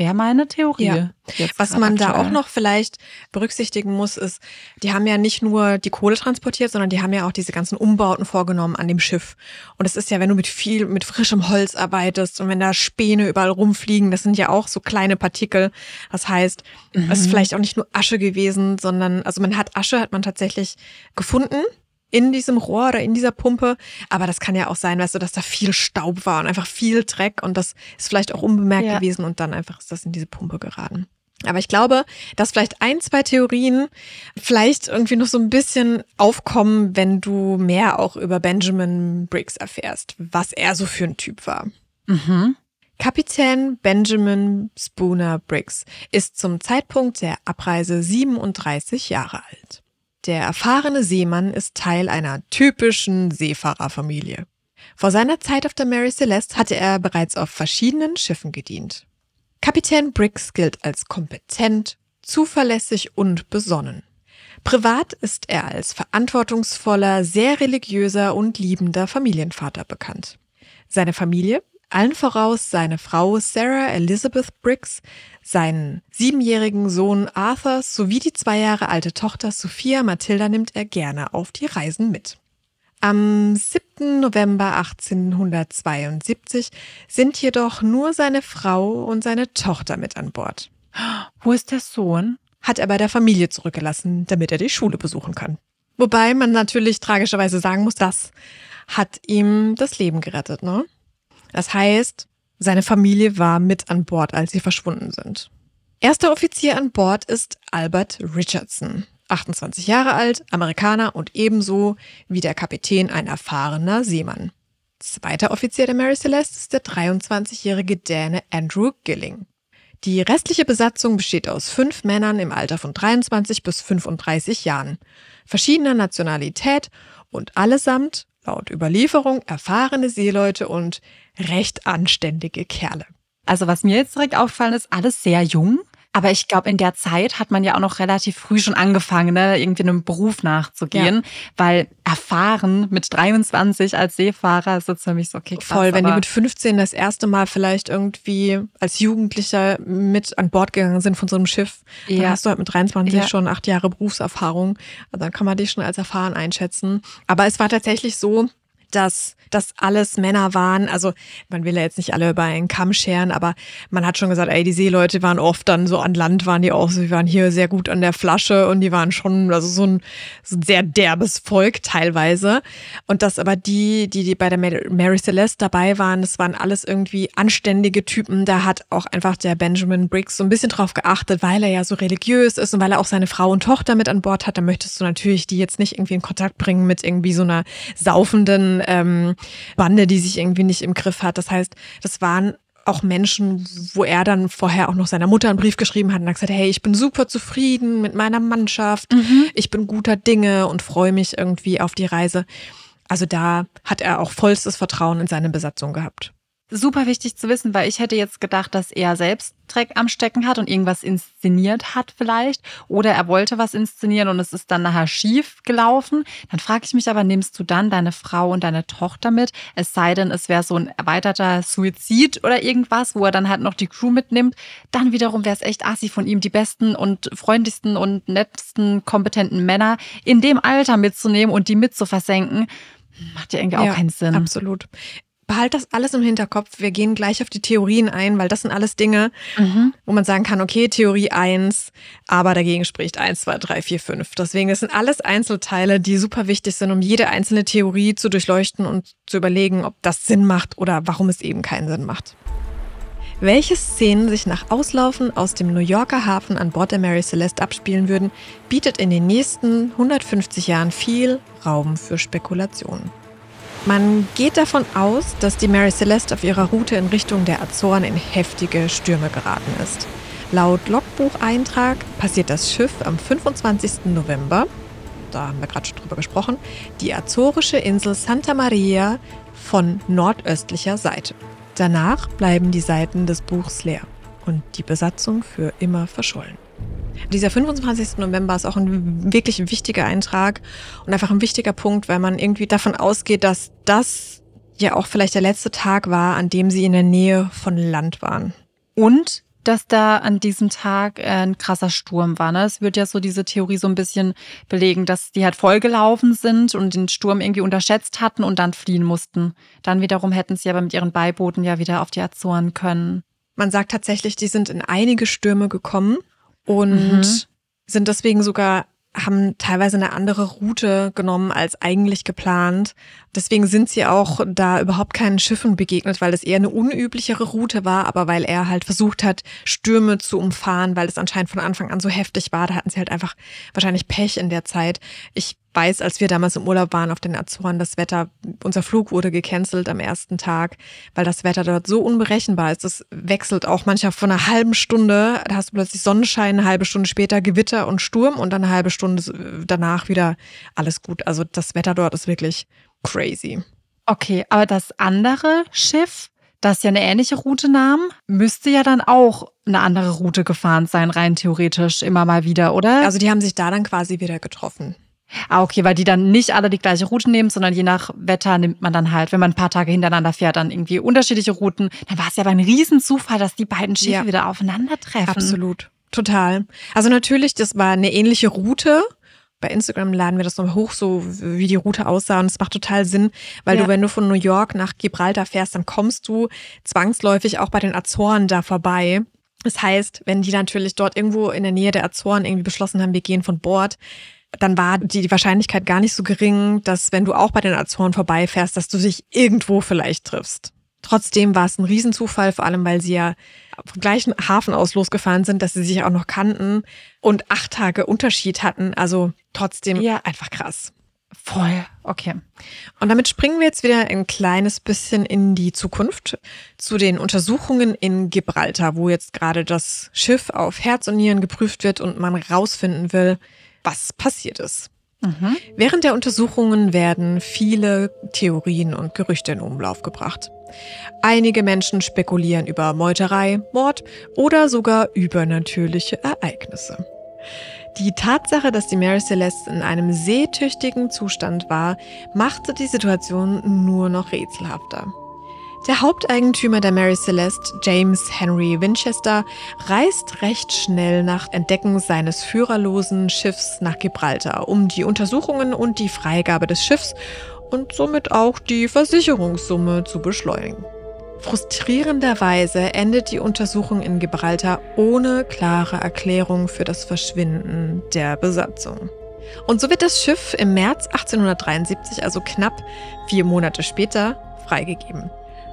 Wäre meine Theorie. Ja. Was man da aktuell. auch noch vielleicht berücksichtigen muss, ist, die haben ja nicht nur die Kohle transportiert, sondern die haben ja auch diese ganzen Umbauten vorgenommen an dem Schiff. Und es ist ja, wenn du mit viel, mit frischem Holz arbeitest und wenn da Späne überall rumfliegen, das sind ja auch so kleine Partikel. Das heißt, es ist vielleicht auch nicht nur Asche gewesen, sondern, also man hat Asche, hat man tatsächlich gefunden in diesem Rohr oder in dieser Pumpe. Aber das kann ja auch sein, weißt du, dass da viel Staub war und einfach viel Dreck und das ist vielleicht auch unbemerkt Ja. gewesen und dann einfach ist das in diese Pumpe geraten. Aber ich glaube, dass vielleicht ein, zwei Theorien vielleicht irgendwie noch so ein bisschen aufkommen, wenn du mehr auch über Benjamin Briggs erfährst, was er so für ein Typ war. Mhm. Kapitän Benjamin Spooner Briggs ist zum Zeitpunkt der Abreise 37 Jahre alt. Der erfahrene Seemann ist Teil einer typischen Seefahrerfamilie. Vor seiner Zeit auf der Mary Celeste hatte er bereits auf verschiedenen Schiffen gedient. Kapitän Briggs gilt als kompetent, zuverlässig und besonnen. Privat ist er als verantwortungsvoller, sehr religiöser und liebender Familienvater bekannt. Seine Familie, allen voraus seine Frau Sarah Elizabeth Briggs, seinen siebenjährigen Sohn Arthur sowie die zwei Jahre alte Tochter Sophia Matilda nimmt er gerne auf die Reisen mit. Am 7. November 1872 sind jedoch nur seine Frau und seine Tochter mit an Bord. Wo ist der Sohn? Hat er bei der Familie zurückgelassen, damit er die Schule besuchen kann. Wobei man natürlich tragischerweise sagen muss, das hat ihm das Leben gerettet, ne? Das heißt, seine Familie war mit an Bord, als sie verschwunden sind. Erster Offizier an Bord ist Albert Richardson, 28 Jahre alt, Amerikaner und ebenso wie der Kapitän ein erfahrener Seemann. Zweiter Offizier der Mary Celeste ist der 23-jährige Däne Andrew Gilling. Die restliche Besatzung besteht aus fünf Männern im Alter von 23 bis 35 Jahren, verschiedener Nationalität und allesamt Laut Überlieferung erfahrene Seeleute und recht anständige Kerle. Also was mir jetzt direkt auffallen ist, alles sehr jung. Aber ich glaube, in der Zeit hat man ja auch noch relativ früh schon angefangen, ne, irgendwie einem Beruf nachzugehen, ja. weil erfahren mit 23 als Seefahrer ist jetzt für mich so, okay, krass, Voll, wenn die mit 15 das erste Mal vielleicht irgendwie als Jugendlicher mit an Bord gegangen sind von so einem Schiff, dann ja. hast du halt mit 23 ja. schon acht Jahre Berufserfahrung. Also dann kann man dich schon als erfahren einschätzen. Aber es war tatsächlich so, dass das alles Männer waren. Also man will ja jetzt nicht alle über einen Kamm scheren, aber man hat schon gesagt, ey, die Seeleute waren oft dann so an Land, waren die auch so, die waren hier sehr gut an der Flasche und die waren schon, also so ein, so ein sehr derbes Volk teilweise. Und dass aber die, die, die bei der Mary Celeste dabei waren, das waren alles irgendwie anständige Typen. Da hat auch einfach der Benjamin Briggs so ein bisschen drauf geachtet, weil er ja so religiös ist und weil er auch seine Frau und Tochter mit an Bord hat. Da möchtest du natürlich die jetzt nicht irgendwie in Kontakt bringen mit irgendwie so einer saufenden ähm, Bande, die sich irgendwie nicht im Griff hat. Das heißt, das waren auch Menschen, wo er dann vorher auch noch seiner Mutter einen Brief geschrieben hat und hat gesagt, hey, ich bin super zufrieden mit meiner Mannschaft, mhm. ich bin guter Dinge und freue mich irgendwie auf die Reise. Also da hat er auch vollstes Vertrauen in seine Besatzung gehabt super wichtig zu wissen, weil ich hätte jetzt gedacht, dass er selbst Dreck am Stecken hat und irgendwas inszeniert hat vielleicht oder er wollte was inszenieren und es ist dann nachher schief gelaufen. Dann frage ich mich aber, nimmst du dann deine Frau und deine Tochter mit? Es sei denn, es wäre so ein erweiterter Suizid oder irgendwas, wo er dann halt noch die Crew mitnimmt. Dann wiederum wäre es echt assi von ihm, die besten und freundlichsten und nettesten, kompetenten Männer in dem Alter mitzunehmen und die mit zu versenken. Macht ja irgendwie auch ja, keinen Sinn. Absolut behalt das alles im Hinterkopf. Wir gehen gleich auf die Theorien ein, weil das sind alles Dinge, mhm. wo man sagen kann, okay, Theorie 1, aber dagegen spricht 1, 2, 3, 4, 5. Deswegen, das sind alles Einzelteile, die super wichtig sind, um jede einzelne Theorie zu durchleuchten und zu überlegen, ob das Sinn macht oder warum es eben keinen Sinn macht. Welche Szenen sich nach Auslaufen aus dem New Yorker Hafen an Bord der Mary Celeste abspielen würden, bietet in den nächsten 150 Jahren viel Raum für Spekulationen. Man geht davon aus, dass die Mary Celeste auf ihrer Route in Richtung der Azoren in heftige Stürme geraten ist. Laut Logbucheintrag passiert das Schiff am 25. November, da haben wir gerade schon drüber gesprochen, die azorische Insel Santa Maria von nordöstlicher Seite. Danach bleiben die Seiten des Buchs leer und die Besatzung für immer verschollen. Dieser 25. November ist auch ein wirklich wichtiger Eintrag und einfach ein wichtiger Punkt, weil man irgendwie davon ausgeht, dass das ja auch vielleicht der letzte Tag war, an dem sie in der Nähe von Land waren. Und dass da an diesem Tag äh, ein krasser Sturm war. Ne? Es wird ja so diese Theorie so ein bisschen belegen, dass die halt vollgelaufen sind und den Sturm irgendwie unterschätzt hatten und dann fliehen mussten. Dann wiederum hätten sie aber mit ihren Beibooten ja wieder auf die Azoren können. Man sagt tatsächlich, die sind in einige Stürme gekommen und mhm. sind deswegen sogar haben teilweise eine andere Route genommen als eigentlich geplant. Deswegen sind sie auch da überhaupt keinen Schiffen begegnet, weil es eher eine unüblichere Route war, aber weil er halt versucht hat, Stürme zu umfahren, weil es anscheinend von Anfang an so heftig war. Da hatten sie halt einfach wahrscheinlich Pech in der Zeit. Ich weiß, als wir damals im Urlaub waren auf den Azoren, das Wetter, unser Flug wurde gecancelt am ersten Tag, weil das Wetter dort so unberechenbar ist. Das wechselt auch manchmal von einer halben Stunde, da hast du plötzlich Sonnenschein, eine halbe Stunde später Gewitter und Sturm und dann eine halbe Stunde danach wieder alles gut. Also das Wetter dort ist wirklich crazy. Okay, aber das andere Schiff, das ja eine ähnliche Route nahm, müsste ja dann auch eine andere Route gefahren sein, rein theoretisch immer mal wieder, oder? Also die haben sich da dann quasi wieder getroffen. Ah, okay, weil die dann nicht alle die gleiche Route nehmen, sondern je nach Wetter nimmt man dann halt, wenn man ein paar Tage hintereinander fährt, dann irgendwie unterschiedliche Routen. Dann war es ja aber ein Riesenzufall, dass die beiden Schiffe ja. wieder aufeinandertreffen. Absolut. Total. Also natürlich, das war eine ähnliche Route. Bei Instagram laden wir das noch hoch, so wie die Route aussah. Und es macht total Sinn, weil ja. du, wenn du von New York nach Gibraltar fährst, dann kommst du zwangsläufig auch bei den Azoren da vorbei. Das heißt, wenn die natürlich dort irgendwo in der Nähe der Azoren irgendwie beschlossen haben, wir gehen von Bord, dann war die Wahrscheinlichkeit gar nicht so gering, dass wenn du auch bei den Azoren vorbeifährst, dass du dich irgendwo vielleicht triffst. Trotzdem war es ein Riesenzufall, vor allem weil sie ja vom gleichen Hafen aus losgefahren sind, dass sie sich auch noch kannten und acht Tage Unterschied hatten. Also trotzdem ja. einfach krass. Voll, okay. Und damit springen wir jetzt wieder ein kleines bisschen in die Zukunft zu den Untersuchungen in Gibraltar, wo jetzt gerade das Schiff auf Herz und Nieren geprüft wird und man rausfinden will, was passiert ist. Mhm. Während der Untersuchungen werden viele Theorien und Gerüchte in Umlauf gebracht. Einige Menschen spekulieren über Meuterei, Mord oder sogar übernatürliche Ereignisse. Die Tatsache, dass die Mary Celeste in einem seetüchtigen Zustand war, machte die Situation nur noch rätselhafter. Der Haupteigentümer der Mary Celeste, James Henry Winchester, reist recht schnell nach Entdecken seines führerlosen Schiffs nach Gibraltar, um die Untersuchungen und die Freigabe des Schiffs und somit auch die Versicherungssumme zu beschleunigen. Frustrierenderweise endet die Untersuchung in Gibraltar ohne klare Erklärung für das Verschwinden der Besatzung. Und so wird das Schiff im März 1873, also knapp vier Monate später, freigegeben.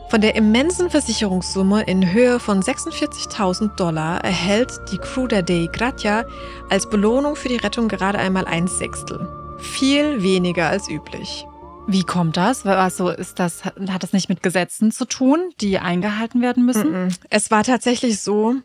Von der immensen Versicherungssumme in Höhe von 46.000 Dollar erhält die Crew der Dei Gratia als Belohnung für die Rettung gerade einmal ein Sechstel. Viel weniger als üblich. Wie kommt das? Also ist das, hat das nicht mit Gesetzen zu tun, die eingehalten werden müssen? Es war tatsächlich so,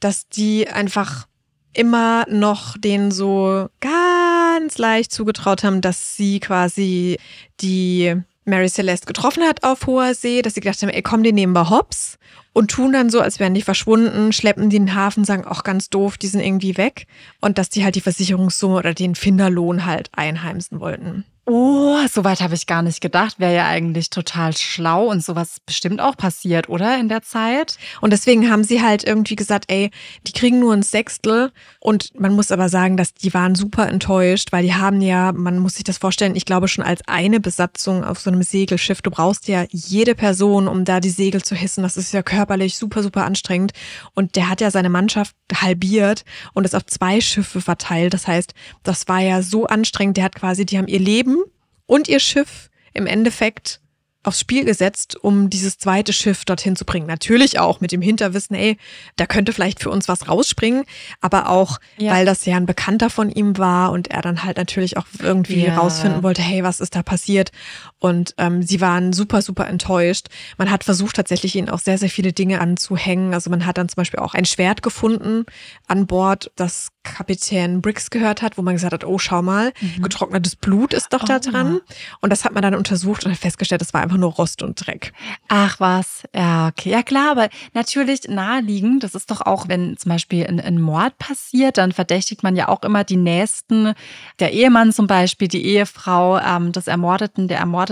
dass die einfach immer noch denen so ganz leicht zugetraut haben, dass sie quasi die Mary Celeste getroffen hat auf hoher See, dass sie gedacht haben, ey komm, die nehmen wir hops und tun dann so, als wären die verschwunden, schleppen die in den Hafen, sagen auch ganz doof, die sind irgendwie weg und dass die halt die Versicherungssumme oder den Finderlohn halt einheimsen wollten. Oh, so weit habe ich gar nicht gedacht. Wäre ja eigentlich total schlau und sowas bestimmt auch passiert, oder? In der Zeit. Und deswegen haben sie halt irgendwie gesagt, ey, die kriegen nur ein Sechstel. Und man muss aber sagen, dass die waren super enttäuscht, weil die haben ja, man muss sich das vorstellen, ich glaube schon als eine Besatzung auf so einem Segelschiff. Du brauchst ja jede Person, um da die Segel zu hissen. Das ist ja körperlich super, super anstrengend. Und der hat ja seine Mannschaft halbiert und es auf zwei Schiffe verteilt. Das heißt, das war ja so anstrengend. Der hat quasi, die haben ihr Leben und ihr Schiff im Endeffekt aufs Spiel gesetzt, um dieses zweite Schiff dorthin zu bringen. Natürlich auch mit dem Hinterwissen, ey, da könnte vielleicht für uns was rausspringen, aber auch, ja. weil das ja ein Bekannter von ihm war und er dann halt natürlich auch irgendwie ja. rausfinden wollte, hey, was ist da passiert? Und ähm, sie waren super, super enttäuscht. Man hat versucht, tatsächlich ihnen auch sehr, sehr viele Dinge anzuhängen. Also man hat dann zum Beispiel auch ein Schwert gefunden an Bord, das Kapitän Briggs gehört hat, wo man gesagt hat, oh, schau mal, mhm. getrocknetes Blut ist doch oh. da dran. Und das hat man dann untersucht und hat festgestellt, das war einfach nur Rost und Dreck. Ach was, ja, okay. Ja klar, aber natürlich naheliegend, das ist doch auch, wenn zum Beispiel ein, ein Mord passiert, dann verdächtigt man ja auch immer die Nächsten, der Ehemann zum Beispiel, die Ehefrau ähm, des Ermordeten, der Ermordeten.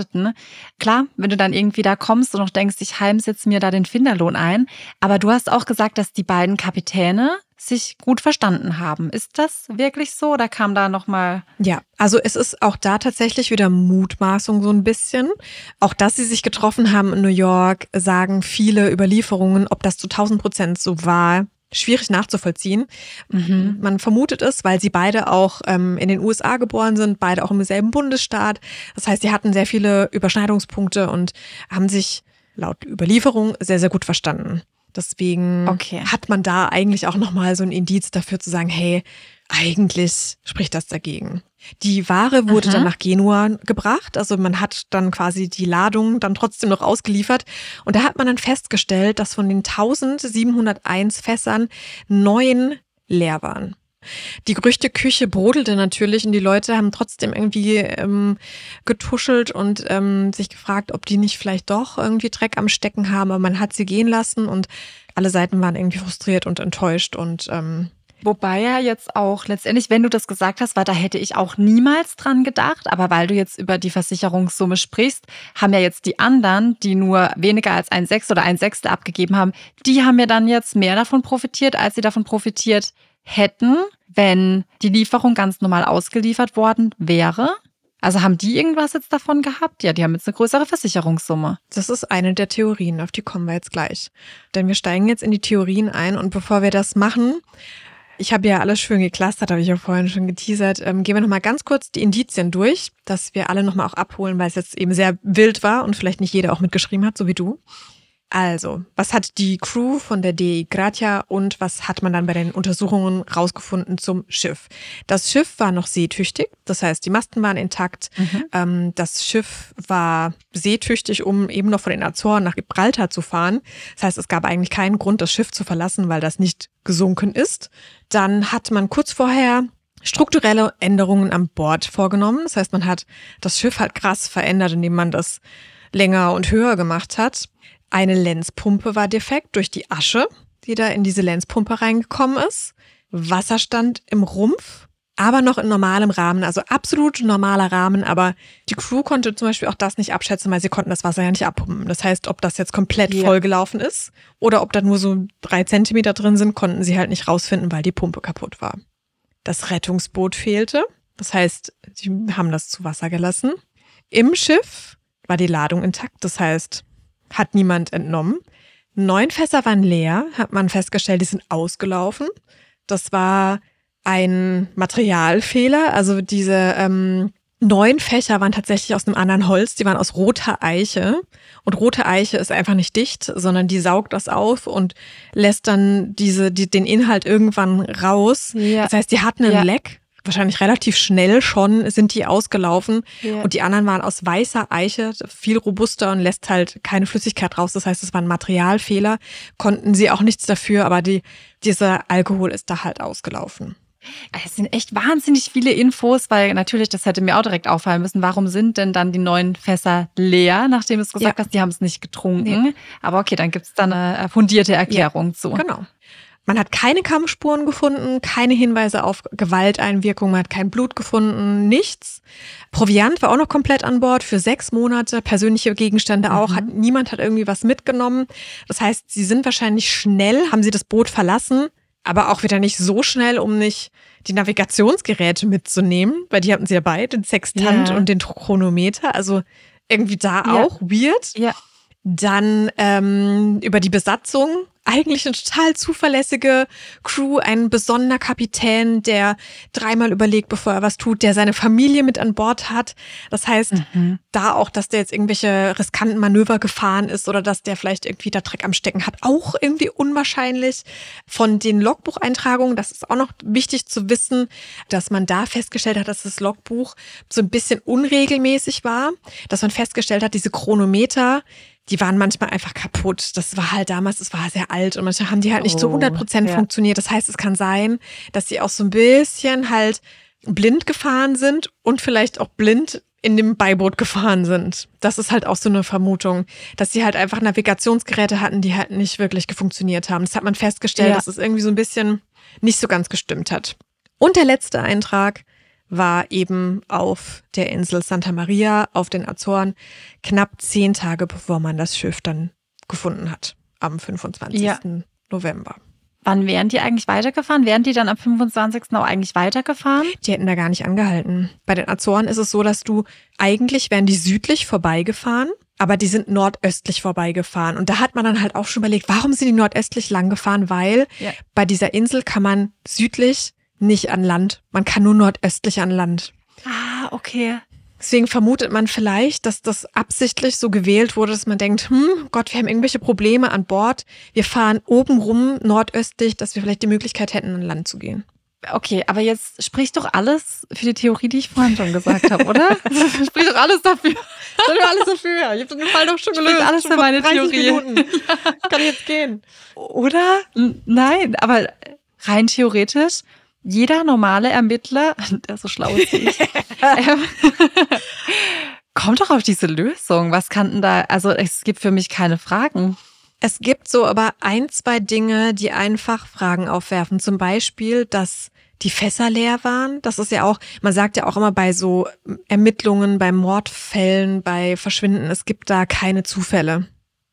Klar, wenn du dann irgendwie da kommst und noch denkst, ich heimsetze mir da den Finderlohn ein. Aber du hast auch gesagt, dass die beiden Kapitäne sich gut verstanden haben. Ist das wirklich so oder kam da noch mal Ja, also es ist auch da tatsächlich wieder Mutmaßung so ein bisschen. Auch dass sie sich getroffen haben in New York, sagen viele Überlieferungen, ob das zu 1000 Prozent so war. Schwierig nachzuvollziehen. Mhm. Man vermutet es, weil sie beide auch ähm, in den USA geboren sind, beide auch im selben Bundesstaat. Das heißt, sie hatten sehr viele Überschneidungspunkte und haben sich laut Überlieferung sehr, sehr gut verstanden. Deswegen okay. hat man da eigentlich auch nochmal so ein Indiz dafür zu sagen, hey, eigentlich spricht das dagegen. Die Ware wurde Aha. dann nach Genua gebracht, also man hat dann quasi die Ladung dann trotzdem noch ausgeliefert und da hat man dann festgestellt, dass von den 1701 Fässern neun leer waren. Die Gerüchteküche brodelte natürlich und die Leute haben trotzdem irgendwie ähm, getuschelt und ähm, sich gefragt, ob die nicht vielleicht doch irgendwie Dreck am Stecken haben. Aber man hat sie gehen lassen und alle Seiten waren irgendwie frustriert und enttäuscht und ähm, Wobei ja jetzt auch letztendlich, wenn du das gesagt hast, weil da hätte ich auch niemals dran gedacht, aber weil du jetzt über die Versicherungssumme sprichst, haben ja jetzt die anderen, die nur weniger als ein Sechstel oder ein Sechstel abgegeben haben, die haben ja dann jetzt mehr davon profitiert, als sie davon profitiert hätten, wenn die Lieferung ganz normal ausgeliefert worden wäre? Also haben die irgendwas jetzt davon gehabt? Ja, die haben jetzt eine größere Versicherungssumme. Das ist eine der Theorien, auf die kommen wir jetzt gleich. Denn wir steigen jetzt in die Theorien ein und bevor wir das machen, ich habe ja alles schön geklustert, habe ich ja vorhin schon geteasert. Ähm, gehen wir nochmal ganz kurz die Indizien durch, dass wir alle nochmal auch abholen, weil es jetzt eben sehr wild war und vielleicht nicht jeder auch mitgeschrieben hat, so wie du. Also, was hat die Crew von der De Gratia und was hat man dann bei den Untersuchungen rausgefunden zum Schiff? Das Schiff war noch seetüchtig, das heißt, die Masten waren intakt. Mhm. Ähm, das Schiff war seetüchtig, um eben noch von den Azoren nach Gibraltar zu fahren. Das heißt, es gab eigentlich keinen Grund, das Schiff zu verlassen, weil das nicht gesunken ist. Dann hat man kurz vorher strukturelle Änderungen an Bord vorgenommen. Das heißt, man hat das Schiff halt krass verändert, indem man das länger und höher gemacht hat. Eine Lenzpumpe war defekt durch die Asche, die da in diese Lenzpumpe reingekommen ist. Wasserstand im Rumpf, aber noch in normalem Rahmen, also absolut normaler Rahmen, aber die Crew konnte zum Beispiel auch das nicht abschätzen, weil sie konnten das Wasser ja nicht abpumpen. Das heißt, ob das jetzt komplett Ja. vollgelaufen ist oder ob da nur so drei Zentimeter drin sind, konnten sie halt nicht rausfinden, weil die Pumpe kaputt war. Das Rettungsboot fehlte, das heißt, sie haben das zu Wasser gelassen. Im Schiff war die Ladung intakt, das heißt, hat niemand entnommen. Neun Fässer waren leer, hat man festgestellt, die sind ausgelaufen. Das war ein Materialfehler. Also diese ähm, neun Fächer waren tatsächlich aus einem anderen Holz. Die waren aus roter Eiche. Und rote Eiche ist einfach nicht dicht, sondern die saugt das auf und lässt dann diese, die, den Inhalt irgendwann raus. Ja. Das heißt, die hatten einen Ja. Leck. Wahrscheinlich relativ schnell schon sind die ausgelaufen. Ja. Und die anderen waren aus weißer Eiche, viel robuster und lässt halt keine Flüssigkeit raus. Das heißt, es war ein Materialfehler. Konnten sie auch nichts dafür, aber die, dieser Alkohol ist da halt ausgelaufen. Es sind echt wahnsinnig viele Infos, weil natürlich, das hätte mir auch direkt auffallen müssen, warum sind denn dann die neuen Fässer leer, nachdem du es gesagt Ja. hast, die haben es nicht getrunken. Aber okay, dann gibt es da eine fundierte Erklärung zu. Genau. Man hat keine Kampfspuren gefunden, keine Hinweise auf Gewalteinwirkung, man hat kein Blut gefunden, nichts. Proviant war auch noch komplett an Bord für sechs Monate, persönliche Gegenstände auch, hat, niemand hat irgendwie was mitgenommen. Das heißt, sie sind wahrscheinlich schnell, haben sie das Boot verlassen, aber auch wieder nicht so schnell, um nicht die Navigationsgeräte mitzunehmen, weil die hatten sie dabei, den Sextant Ja. und den Chronometer, also irgendwie da Ja. auch weird. Ja. Dann ähm, über die Besatzung. Eigentlich eine total zuverlässige Crew, ein besonderer Kapitän, der dreimal überlegt, bevor er was tut, der seine Familie mit an Bord hat. Das heißt, Mhm. da auch, dass der jetzt irgendwelche riskanten Manöver gefahren ist oder dass der vielleicht irgendwie da Dreck am Stecken hat, auch irgendwie unwahrscheinlich. Von den Logbucheintragungen, das ist auch noch wichtig zu wissen, dass man da festgestellt hat, dass das Logbuch so ein bisschen unregelmäßig war, dass man festgestellt hat, diese Chronometer, die waren manchmal einfach kaputt. Das war halt damals, es war sehr alt und manchmal haben die halt nicht zu Oh, 100 Prozent ja. funktioniert. Das heißt, es kann sein, dass sie auch so ein bisschen halt blind gefahren sind und vielleicht auch blind in dem Beiboot gefahren sind. Das ist halt auch so eine Vermutung, dass sie halt einfach Navigationsgeräte hatten, die halt nicht wirklich funktioniert haben. Das hat man festgestellt, Ja. dass es irgendwie so ein bisschen nicht so ganz gestimmt hat. Und der letzte Eintrag war eben auf der Insel Santa Maria auf den Azoren, knapp zehn Tage bevor man das Schiff dann gefunden hat, am 25. Ja. November. Wann wären die eigentlich weitergefahren? Wären die dann am 25. auch eigentlich weitergefahren? Die hätten da gar nicht angehalten. Bei den Azoren ist es so, dass du eigentlich wären die südlich vorbeigefahren, aber die sind nordöstlich vorbeigefahren. Und da hat man dann halt auch schon überlegt, warum sind die nordöstlich lang gefahren? Weil Ja. bei dieser Insel kann man südlich nicht an Land. Man kann nur nordöstlich an Land. Ah, okay. Deswegen vermutet man vielleicht, dass das absichtlich so gewählt wurde, dass man denkt, hm, Gott, wir haben irgendwelche Probleme an Bord. Wir fahren oben rum nordöstlich, dass wir vielleicht die Möglichkeit hätten, an Land zu gehen. Okay, aber jetzt spricht doch alles für die Theorie, die ich vorhin schon gesagt habe, oder? spricht doch alles dafür. Das ist alles dafür. Ich habe den Fall doch schon Spricht gelöst. alles Schon für meine 30 Theorie. Minuten. Kann jetzt gehen. Oder? N- Nein, aber rein theoretisch, jeder normale Ermittler, der so schlau ist wie ich, ähm, kommt doch auf diese Lösung. Was kann denn da, also es gibt für mich keine Fragen. Es gibt so aber ein, zwei Dinge, die einfach Fragen aufwerfen. Zum Beispiel, dass die Fässer leer waren. Das ist ja auch, man sagt ja auch immer bei so Ermittlungen, bei Mordfällen, bei Verschwinden, es gibt da keine Zufälle.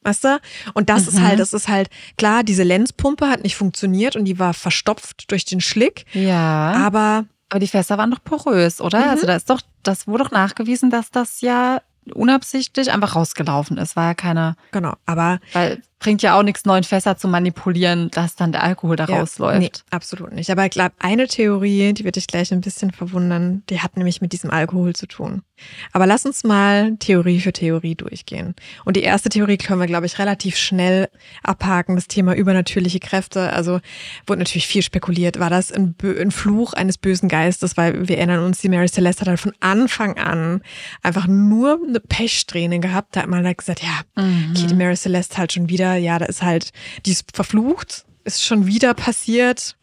Weißt du? Und das ist Mhm. halt, das ist halt, klar, diese Lenzpumpe hat nicht funktioniert und die war verstopft durch den Schlick. Ja. Aber Aber die Fässer waren doch porös, oder? Mhm. Also da ist doch, das wurde doch nachgewiesen, dass das ja unabsichtlich einfach rausgelaufen ist. War ja keine, genau, aber weil bringt ja auch nichts, neuen Fässer zu manipulieren, dass dann der Alkohol da Ja, rausläuft. Nee, absolut nicht. Aber ich glaube, eine Theorie, die wird dich gleich ein bisschen verwundern, die hat nämlich mit diesem Alkohol zu tun. Aber lass uns mal Theorie für Theorie durchgehen. Und die erste Theorie können wir, glaube ich, relativ schnell abhaken. Das Thema übernatürliche Kräfte. Also wurde natürlich viel spekuliert. War das ein, Bö- ein Fluch eines bösen Geistes? Weil wir erinnern uns, die Mary Celeste hat halt von Anfang an einfach nur eine Pechsträhne gehabt. Da hat man halt gesagt, ja, Mhm. okay, die Mary Celeste halt schon wieder, ja, da ist halt, die ist verflucht, ist schon wieder passiert.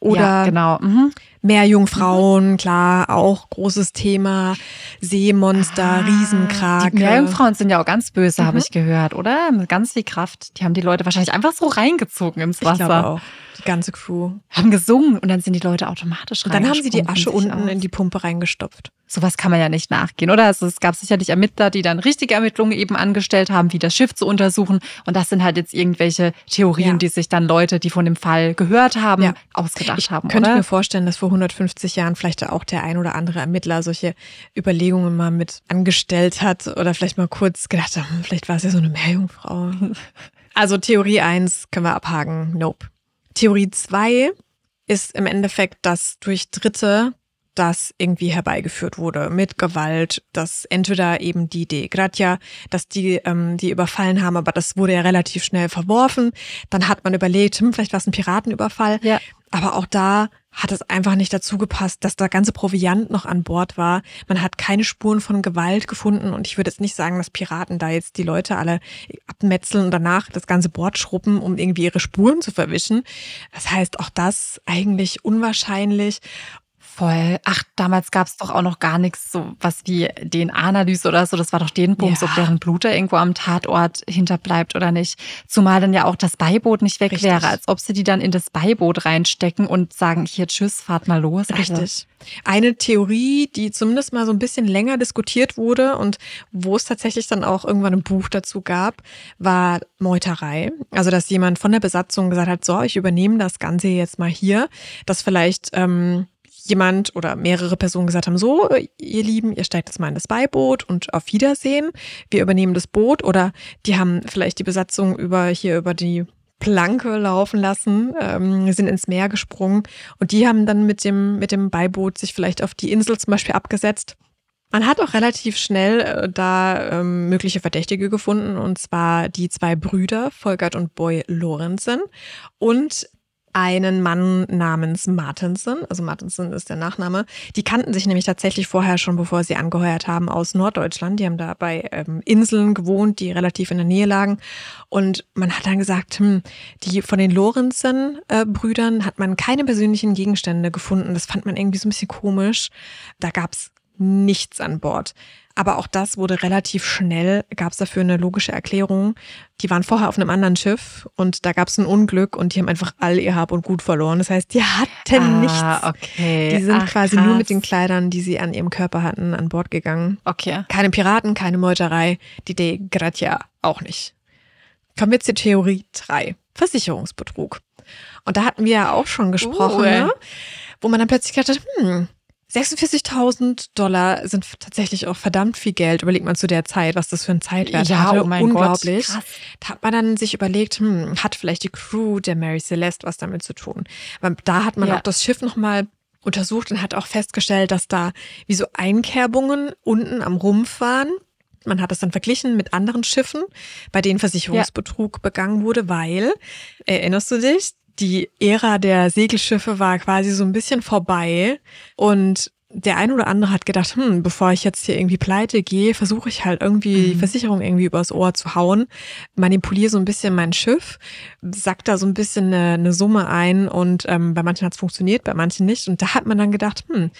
Oder ja, genau. Mhm. Meerjungfrauen, klar, auch großes Thema. Seemonster, Ah, Riesenkrake. Die Meerjungfrauen sind ja auch ganz böse, habe Mhm. ich gehört, oder? Mit ganz viel Kraft. Die haben die Leute wahrscheinlich einfach so reingezogen ins Ich Wasser. glaube auch. Die ganze Crew. Haben gesungen und dann sind die Leute automatisch Und dann haben sie die Asche unten aus. in die Pumpe reingestopft. Sowas kann man ja nicht nachgehen, oder? Also es gab sicherlich Ermittler, die dann richtige Ermittlungen eben angestellt haben, wie das Schiff zu untersuchen. Und das sind halt jetzt irgendwelche Theorien, Ja. die sich dann Leute, die von dem Fall gehört haben, Ja. Ausgedacht Ich haben, könnte oder? mir vorstellen, dass vor 150 Jahren vielleicht auch der ein oder andere Ermittler solche Überlegungen mal mit angestellt hat oder vielleicht mal kurz gedacht hat, hm, vielleicht war es ja so eine Meerjungfrau. Also Theorie 1 können wir abhaken. Nope. Theorie 2 ist im Endeffekt, dass durch Dritte das irgendwie herbeigeführt wurde mit Gewalt, dass entweder eben die De Gratia, dass die ähm, die überfallen haben, aber das wurde ja relativ schnell verworfen. Dann hat man überlegt, hm, vielleicht war es ein Piratenüberfall. Ja. Aber auch da hat es einfach nicht dazu gepasst, dass der ganze Proviant noch an Bord war. Man hat keine Spuren von Gewalt gefunden und ich würde jetzt nicht sagen, dass Piraten da jetzt die Leute alle abmetzeln und danach das ganze Bord schruppen, um irgendwie ihre Spuren zu verwischen. Das heißt, auch das eigentlich unwahrscheinlich. Voll. Ach, damals gab es doch auch noch gar nichts, so was wie DNA-Analyse oder so. Das war doch den Punkt, Ja. ob deren Blut da irgendwo am Tatort hinterbleibt oder nicht. Zumal dann ja auch das Beiboot nicht weg Richtig. wäre, als ob sie die dann in das Beiboot reinstecken und sagen, hier, tschüss, fahrt mal los. Also, Richtig. Eine Theorie, die zumindest mal so ein bisschen länger diskutiert wurde und wo es tatsächlich dann auch irgendwann ein Buch dazu gab, war Meuterei. Also, dass jemand von der Besatzung gesagt hat, so, ich übernehme das Ganze jetzt mal hier, dass vielleicht ähm, jemand oder mehrere Personen gesagt haben, so, ihr Lieben, ihr steigt jetzt mal in das Beiboot und auf Wiedersehen, wir übernehmen das Boot oder die haben vielleicht die Besatzung über hier über die Planke laufen lassen, ähm, sind ins Meer gesprungen und die haben dann mit dem, mit dem Beiboot sich vielleicht auf die Insel zum Beispiel abgesetzt. Man hat auch relativ schnell äh, da ähm, mögliche Verdächtige gefunden, und zwar die zwei Brüder, Volkert und Boy Lorenzen, und einen Mann namens Martensen, also Martensen ist der Nachname. Die kannten sich nämlich tatsächlich vorher schon, bevor sie angeheuert haben, aus Norddeutschland. Die haben da bei ähm, Inseln gewohnt, die relativ in der Nähe lagen. Und man hat dann gesagt, hm, die von den Lorenzen-Brüdern hat man keine persönlichen Gegenstände gefunden. Das fand man irgendwie so ein bisschen komisch. Da gab's nichts an Bord. Aber auch das wurde relativ schnell, gab es dafür eine logische Erklärung. Die waren vorher auf einem anderen Schiff und da gab es ein Unglück und die haben einfach all ihr Hab und Gut verloren. Das heißt, die hatten ah, nichts. okay. Die sind Ach, quasi krass. nur mit den Kleidern, die sie an ihrem Körper hatten, an Bord gegangen. Okay. Keine Piraten, keine Meuterei, die De Gratia auch nicht. Kommen wir zur Theorie 3. Versicherungsbetrug. Und da hatten wir ja auch schon gesprochen, Uh. ne? wo man dann plötzlich gedacht hat, hm, 46.000 Dollar sind tatsächlich auch verdammt viel Geld. Überlegt man zu der Zeit, was das für ein Zeitwert Ja, hatte. oh mein Unglaublich. Gott. Krass. Da hat man dann sich überlegt, hm, hat vielleicht die Crew der Mary Celeste was damit zu tun? Weil da hat man Ja. auch das Schiff nochmal untersucht und hat auch festgestellt, dass da wie so Einkerbungen unten am Rumpf waren. Man hat es dann verglichen mit anderen Schiffen, bei denen Versicherungsbetrug begangen wurde, weil, erinnerst du dich, die Ära der Segelschiffe war quasi so ein bisschen vorbei und der ein oder andere hat gedacht, hm, bevor ich jetzt hier irgendwie pleite gehe, versuche ich halt irgendwie die Mhm. Versicherung irgendwie übers Ohr zu hauen, manipuliere so ein bisschen mein Schiff, sack da so ein bisschen eine, eine Summe ein und ähm, bei manchen hat es funktioniert, bei manchen nicht. Und da hat man dann gedacht, hm,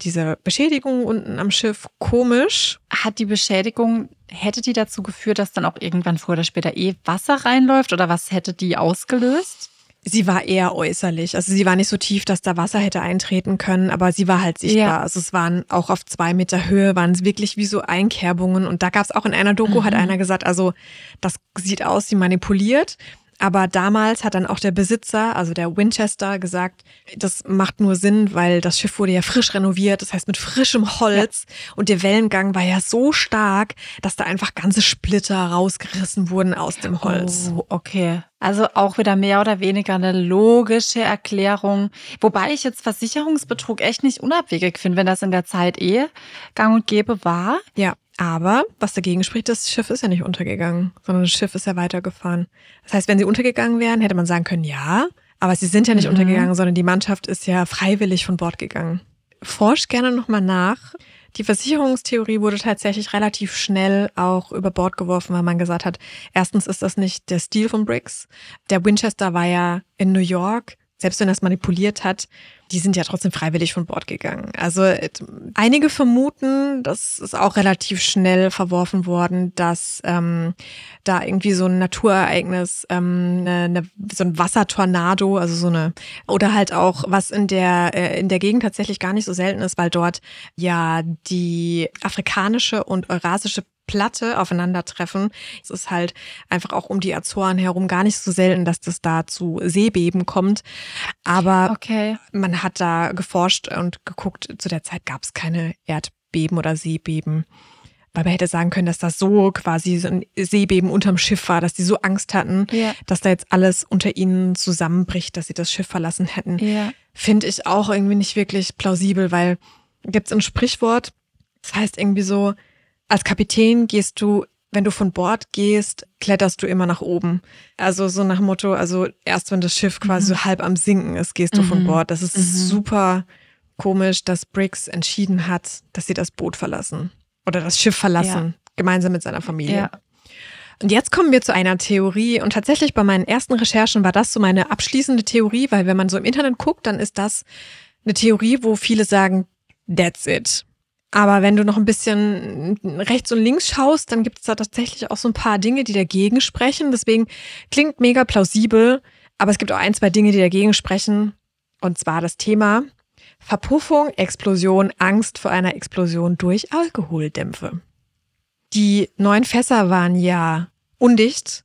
diese Beschädigung unten am Schiff, komisch. Hat die Beschädigung, hätte die dazu geführt, dass dann auch irgendwann früher oder später eh Wasser reinläuft oder was hätte die ausgelöst? Sie war eher äußerlich. Also sie war nicht so tief, dass da Wasser hätte eintreten können, aber sie war halt sichtbar. Ja. Also es waren auch auf zwei Meter Höhe, waren es wirklich wie so Einkerbungen. Und da gab es auch in einer Doku, hat Mhm. einer gesagt, also das sieht aus, sie manipuliert. Aber damals hat dann auch der Besitzer, also der Winchester, gesagt, das macht nur Sinn, weil das Schiff wurde ja frisch renoviert, das heißt mit frischem Holz. Und der Wellengang war ja so stark, dass da einfach ganze Splitter rausgerissen wurden aus dem Holz. Oh, okay. Also auch wieder mehr oder weniger eine logische Erklärung. Wobei ich jetzt Versicherungsbetrug echt nicht unabwegig finde, wenn das in der Zeit eh gang und gäbe war. Ja, aber was dagegen spricht, das Schiff ist ja nicht untergegangen, sondern das Schiff ist ja weitergefahren. Das heißt, wenn sie untergegangen wären, hätte man sagen können, ja, aber sie sind ja nicht Mhm. untergegangen, sondern die Mannschaft ist ja freiwillig von Bord gegangen. Forscht gerne nochmal nach. Die Versicherungstheorie wurde tatsächlich relativ schnell auch über Bord geworfen, weil man gesagt hat, erstens ist das nicht der Stil von Briggs. Der Winchester war ja in New York, selbst wenn er es manipuliert hat, die sind ja trotzdem freiwillig von Bord gegangen. Also einige vermuten, das ist auch relativ schnell verworfen worden, dass ähm, da irgendwie so ein Naturereignis, ähm, eine, eine, so ein Wassertornado, also so eine, oder halt auch was in der äh, in der Gegend tatsächlich gar nicht so selten ist, weil dort ja die afrikanische und eurasische Platte aufeinandertreffen. Es ist halt einfach auch um die Azoren herum gar nicht so selten, dass das da zu Seebeben kommt. Aber okay. man hat da geforscht und geguckt, zu der Zeit gab es keine Erdbeben oder Seebeben. Weil man hätte sagen können, dass das so quasi so ein Seebeben unterm Schiff war, dass die so Angst hatten, ja. dass da jetzt alles unter ihnen zusammenbricht, dass sie das Schiff verlassen hätten. Ja. Finde ich auch irgendwie nicht wirklich plausibel, weil gibt es ein Sprichwort, das heißt irgendwie so, als Kapitän gehst du, wenn du von Bord gehst, kletterst du immer nach oben. Also so nach Motto, also erst wenn das Schiff quasi mhm. so halb am Sinken ist, gehst du mhm. von Bord. Das ist mhm. super komisch, dass Briggs entschieden hat, dass sie das Boot verlassen oder das Schiff verlassen, ja. gemeinsam mit seiner Familie. Ja. Und jetzt kommen wir zu einer Theorie. Und tatsächlich bei meinen ersten Recherchen war das so meine abschließende Theorie, weil wenn man so im Internet guckt, dann ist das eine Theorie, wo viele sagen, that's it. Aber wenn du noch ein bisschen rechts und links schaust, dann gibt es da tatsächlich auch so ein paar Dinge, die dagegen sprechen. Deswegen klingt mega plausibel, aber es gibt auch ein, zwei Dinge, die dagegen sprechen. Und zwar das Thema Verpuffung, Explosion, Angst vor einer Explosion durch Alkoholdämpfe. Die neuen Fässer waren ja undicht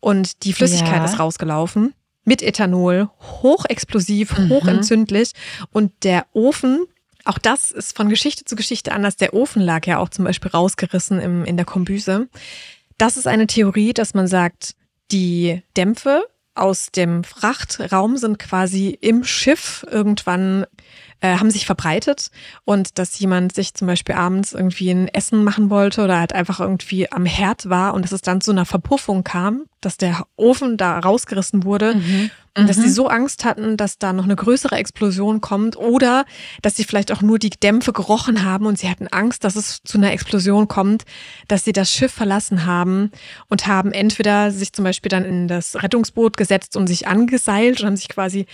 und die Flüssigkeit ja. ist rausgelaufen mit Ethanol, hochexplosiv, mhm. hochentzündlich und der Ofen auch das ist von Geschichte zu Geschichte anders. Der Ofen lag ja auch zum Beispiel rausgerissen im, in der Kombüse. Das ist eine Theorie, dass man sagt, die Dämpfe aus dem Frachtraum sind quasi im Schiff irgendwann äh, haben sich verbreitet und dass jemand sich zum Beispiel abends irgendwie ein Essen machen wollte oder halt einfach irgendwie am Herd war und dass es dann zu einer Verpuffung kam, dass der Ofen da rausgerissen wurde mhm. und dass sie mhm. so Angst hatten, dass da noch eine größere Explosion kommt oder dass sie vielleicht auch nur die Dämpfe gerochen haben und sie hatten Angst, dass es zu einer Explosion kommt, dass sie das Schiff verlassen haben und haben entweder sich zum Beispiel dann in das Rettungsboot gesetzt und sich angeseilt und haben sich quasi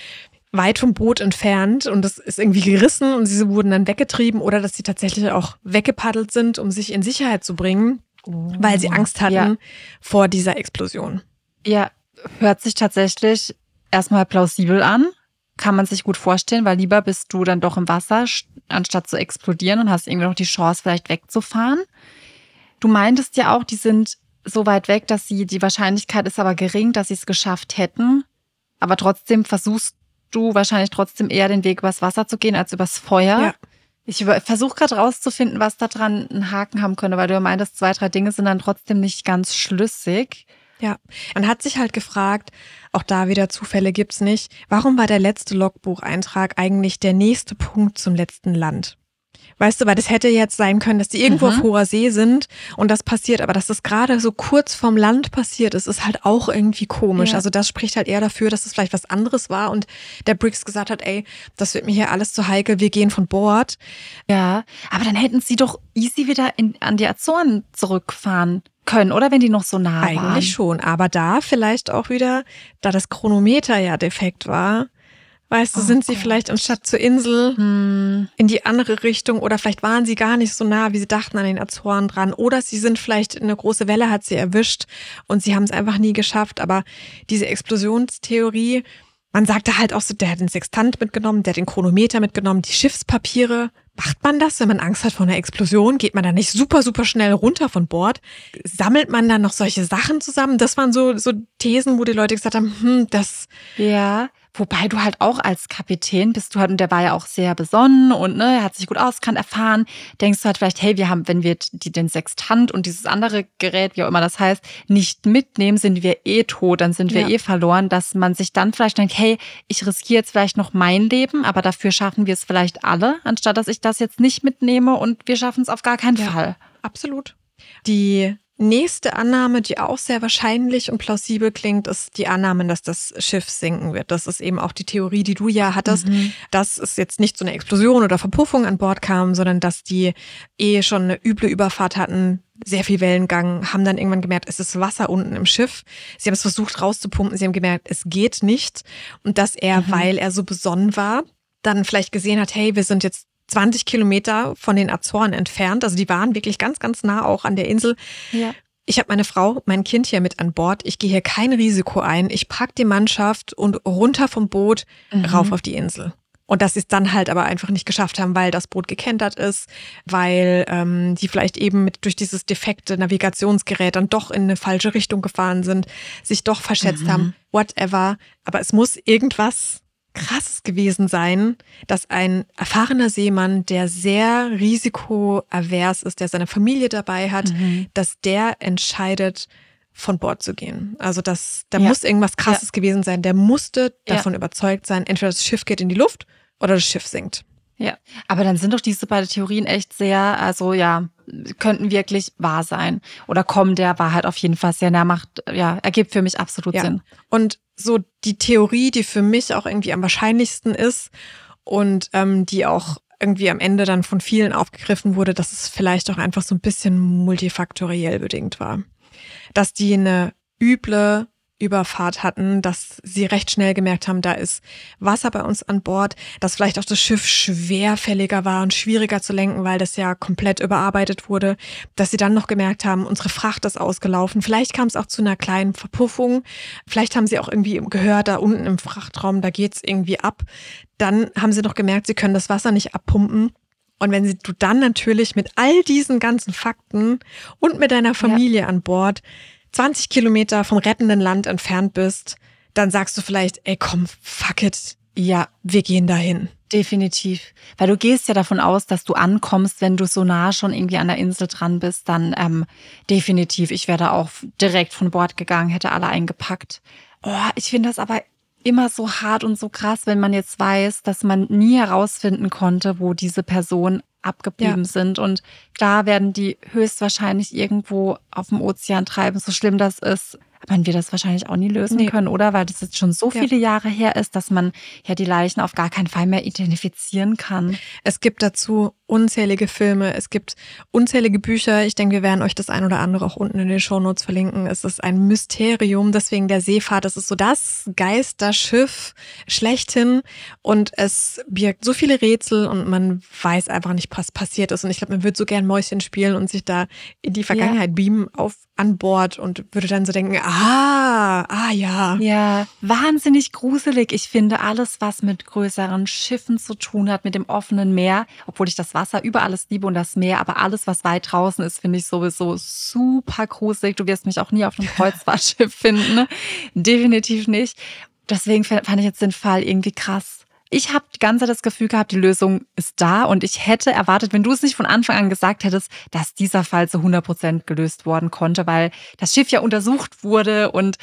weit vom Boot entfernt und das ist irgendwie gerissen und sie wurden dann weggetrieben oder dass sie tatsächlich auch weggepaddelt sind, um sich in Sicherheit zu bringen, oh. weil sie Angst hatten ja. vor dieser Explosion. Ja, hört sich tatsächlich erstmal plausibel an. Kann man sich gut vorstellen, weil lieber bist du dann doch im Wasser, anstatt zu explodieren und hast irgendwie noch die Chance, vielleicht wegzufahren. Du meintest ja auch, die sind so weit weg, dass sie, die Wahrscheinlichkeit ist aber gering, dass sie es geschafft hätten. Aber trotzdem versuchst du wahrscheinlich trotzdem eher den Weg übers Wasser zu gehen als übers Feuer. Ja. Ich versuche gerade rauszufinden, was da dran einen Haken haben könnte, weil du meintest, zwei, drei Dinge sind dann trotzdem nicht ganz schlüssig. Ja, man hat sich halt gefragt, auch da wieder Zufälle gibt's nicht, warum war der letzte Logbucheintrag eigentlich der nächste Punkt zum letzten Land? Weißt du, weil das hätte jetzt sein können, dass die irgendwo mhm. auf hoher See sind und das passiert, aber dass das gerade so kurz vom Land passiert ist, ist halt auch irgendwie komisch. Ja. Also das spricht halt eher dafür, dass es vielleicht was anderes war und der Briggs gesagt hat, ey, das wird mir hier alles zu heikel, wir gehen von Bord. Ja, aber dann hätten sie doch easy wieder in, an die Azoren zurückfahren können, oder wenn die noch so nah Eigentlich waren? Eigentlich schon, aber da vielleicht auch wieder, da das Chronometer ja defekt war, Weißt du, oh sind sie Gott. vielleicht anstatt zur Insel hm. in die andere Richtung oder vielleicht waren sie gar nicht so nah, wie sie dachten an den Azoren dran oder sie sind vielleicht eine große Welle hat sie erwischt und sie haben es einfach nie geschafft. Aber diese Explosionstheorie, man sagte halt auch so, der hat den Sextant mitgenommen, der hat den Chronometer mitgenommen, die Schiffspapiere. Macht man das, wenn man Angst hat vor einer Explosion? Geht man da nicht super, super schnell runter von Bord? Sammelt man dann noch solche Sachen zusammen? Das waren so, so Thesen, wo die Leute gesagt haben, hm, das. Ja. Wobei du halt auch als Kapitän bist du halt, und der war ja auch sehr besonnen und ne, er hat sich gut auskannt, erfahren, denkst du halt vielleicht, hey, wir haben, wenn wir die, den Sextant und dieses andere Gerät, wie auch immer das heißt, nicht mitnehmen, sind wir eh tot, dann sind wir ja. eh verloren, dass man sich dann vielleicht denkt, hey, ich riskiere jetzt vielleicht noch mein Leben, aber dafür schaffen wir es vielleicht alle, anstatt dass ich das jetzt nicht mitnehme und wir schaffen es auf gar keinen ja, Fall. Absolut. Die Nächste Annahme, die auch sehr wahrscheinlich und plausibel klingt, ist die Annahme, dass das Schiff sinken wird. Das ist eben auch die Theorie, die du ja hattest, mhm. dass es jetzt nicht zu einer Explosion oder Verpuffung an Bord kam, sondern dass die eh schon eine üble Überfahrt hatten, sehr viel Wellengang, haben dann irgendwann gemerkt, es ist Wasser unten im Schiff. Sie haben es versucht rauszupumpen, sie haben gemerkt, es geht nicht. Und dass er, mhm. weil er so besonnen war, dann vielleicht gesehen hat, hey, wir sind jetzt 20 Kilometer von den Azoren entfernt. Also die waren wirklich ganz, ganz nah auch an der Insel. Ja. Ich habe meine Frau, mein Kind hier mit an Bord. Ich gehe hier kein Risiko ein. Ich pack die Mannschaft und runter vom Boot Mhm. rauf auf die Insel. Und dass sie es dann halt aber einfach nicht geschafft haben, weil das Boot gekentert ist, weil ähm, die vielleicht eben mit durch dieses defekte Navigationsgerät dann doch in eine falsche Richtung gefahren sind, sich doch verschätzt Mhm. haben, whatever. Aber es muss irgendwas krasses gewesen sein, dass ein erfahrener Seemann, der sehr risikoavers ist, der seine Familie dabei hat, Mhm. dass der entscheidet, von Bord zu gehen. Also das, da Ja. muss irgendwas krasses gewesen sein. Der musste Ja. davon überzeugt sein, entweder das Schiff geht in die Luft oder das Schiff sinkt. Ja, aber dann sind doch diese beiden Theorien echt sehr, also ja, könnten wirklich wahr sein. Oder kommen der Wahrheit auf jeden Fall sehr nah, macht, ja, ergibt für mich absolut Ja. Sinn. Und so die Theorie, die für mich auch irgendwie am wahrscheinlichsten ist und ähm, die auch irgendwie am Ende dann von vielen aufgegriffen wurde, dass es vielleicht auch einfach so ein bisschen multifaktoriell bedingt war. Dass die eine üble Überfahrt hatten, dass sie recht schnell gemerkt haben, da ist Wasser bei uns an Bord, dass vielleicht auch das Schiff schwerfälliger war und schwieriger zu lenken, weil das ja komplett überarbeitet wurde, dass sie dann noch gemerkt haben, unsere Fracht ist ausgelaufen. Vielleicht kam es auch zu einer kleinen Verpuffung. Vielleicht haben sie auch irgendwie gehört, da unten im Frachtraum, da geht's irgendwie ab. Dann haben sie noch gemerkt, sie können das Wasser nicht abpumpen. Und wenn sie, du dann natürlich mit all diesen ganzen Fakten und mit deiner Familie an Bord 20 Kilometer vom rettenden Land entfernt bist, dann sagst du vielleicht, ey komm, fuck it, ja, wir gehen dahin. Definitiv. Weil du gehst ja davon aus, dass du ankommst, wenn du so nah schon irgendwie an der Insel dran bist, dann ähm, definitiv. Ich wäre da auch direkt von Bord gegangen, hätte alle eingepackt. Oh, ich finde das aber immer so hart und so krass, wenn man jetzt weiß, dass man nie herausfinden konnte, wo diese Personen abgeblieben Ja. sind. Und klar werden die höchstwahrscheinlich irgendwo auf dem Ozean treiben, so schlimm das ist. Man wird das wahrscheinlich auch nie lösen Nee. können, oder? Weil das jetzt schon so Ja. viele Jahre her ist, dass man ja die Leichen auf gar keinen Fall mehr identifizieren kann. Es gibt dazu unzählige Filme, es gibt unzählige Bücher. Ich denke, wir werden euch das ein oder andere auch unten in den Shownotes verlinken. Es ist ein Mysterium, deswegen der Seefahrt. Das ist so das Geisterschiff schlechthin und es birgt so viele Rätsel und man weiß einfach nicht, was passiert ist. Und ich glaube, man würde so gern Mäuschen spielen und sich da in die Vergangenheit beamen auf an Bord und würde dann so denken, ah, ah ja. Ja, wahnsinnig gruselig. Ich finde alles, was mit größeren Schiffen zu tun hat, mit dem offenen Meer, obwohl ich das Wasser über alles liebe und das Meer, aber alles, was weit draußen ist, finde ich sowieso super gruselig. Du wirst mich auch nie auf einem Kreuzfahrtschiff finden. Ne? Definitiv nicht. Deswegen fand ich jetzt den Fall irgendwie krass. Ich habe die ganze Zeit das Gefühl gehabt, die Lösung ist da und ich hätte erwartet, wenn du es nicht von Anfang an gesagt hättest, dass dieser Fall zu 100 Prozent gelöst worden konnte, weil das Schiff ja untersucht wurde und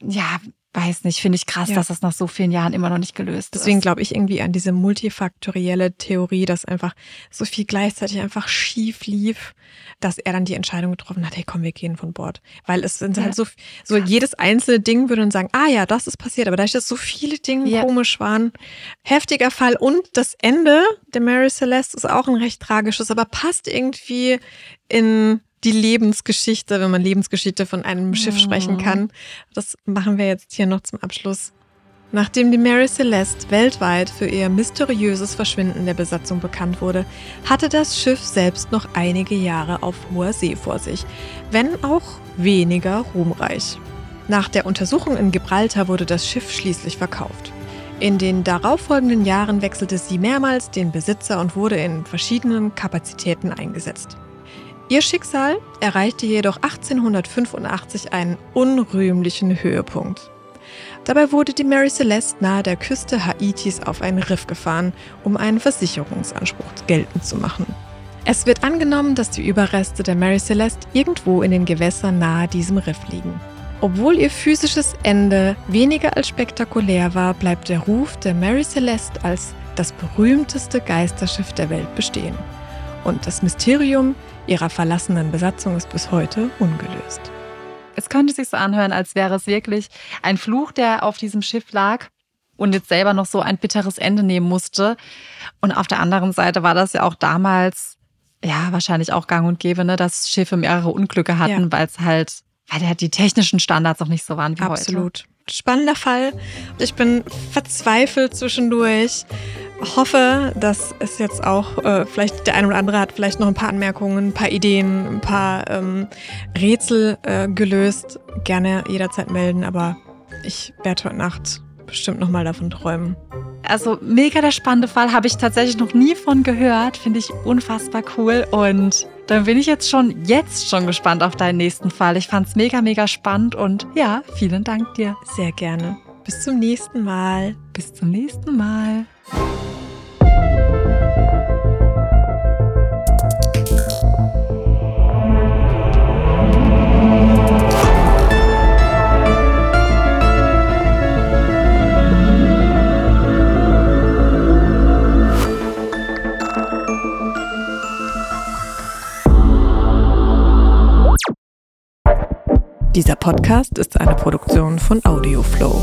ja, weiß nicht, finde ich krass, Ja. dass das nach so vielen Jahren immer noch nicht gelöst Deswegen ist. glaube ich irgendwie an diese multifaktorielle Theorie, dass einfach so viel gleichzeitig einfach schief lief, dass er dann die Entscheidung getroffen hat, hey komm, wir gehen von Bord. Weil es sind Ja. halt so, so jedes einzelne Ding würde dann sagen, ah ja, das ist passiert. Aber dadurch, dass so viele Dinge Ja. komisch waren, heftiger Fall. Und das Ende der Mary Celeste ist auch ein recht tragisches, aber passt irgendwie in die Lebensgeschichte, wenn man Lebensgeschichte von einem Schiff Mhm. sprechen kann. Das machen wir jetzt hier noch zum Abschluss. Nachdem die Mary Celeste weltweit für ihr mysteriöses Verschwinden der Besatzung bekannt wurde, hatte das Schiff selbst noch einige Jahre auf hoher See vor sich, wenn auch weniger ruhmreich. Nach der Untersuchung in Gibraltar wurde das Schiff schließlich verkauft. In den darauffolgenden Jahren wechselte sie mehrmals den Besitzer und wurde in verschiedenen Kapazitäten eingesetzt. Ihr Schicksal erreichte jedoch 1885 einen unrühmlichen Höhepunkt. Dabei wurde die Mary Celeste nahe der Küste Haitis auf ein Riff gefahren, um einen Versicherungsanspruch geltend zu machen. Es wird angenommen, dass die Überreste der Mary Celeste irgendwo in den Gewässern nahe diesem Riff liegen. Obwohl ihr physisches Ende weniger als spektakulär war, bleibt der Ruf der Mary Celeste als das berühmteste Geisterschiff der Welt bestehen. Und das Mysterium ihrer verlassenen Besatzung ist bis heute ungelöst. Es könnte sich so anhören, als wäre es wirklich ein Fluch, der auf diesem Schiff lag und jetzt selber noch so ein bitteres Ende nehmen musste. Und auf der anderen Seite war das ja auch damals, ja, wahrscheinlich auch gang und gäbe, ne, dass Schiffe mehrere Unglücke hatten, Ja. weil es halt, weil ja die technischen Standards noch nicht so waren wie heute. Absolut. Spannender Fall. Ich bin verzweifelt zwischendurch. hoffe, dass es jetzt auch, äh, vielleicht der eine oder andere hat vielleicht noch ein paar Anmerkungen, ein paar Ideen, ein paar ähm, Rätsel äh, gelöst. Gerne jederzeit melden, aber ich werde heute Nacht bestimmt nochmal davon träumen. Also mega der spannende Fall, habe ich tatsächlich noch nie von gehört, finde ich unfassbar cool und dann bin ich jetzt schon jetzt schon gespannt auf deinen nächsten Fall. Ich fand es mega mega spannend und ja, vielen Dank dir. Sehr gerne. Bis zum nächsten Mal. Bis zum nächsten Mal. Dieser Podcast ist eine Produktion von Audioflow.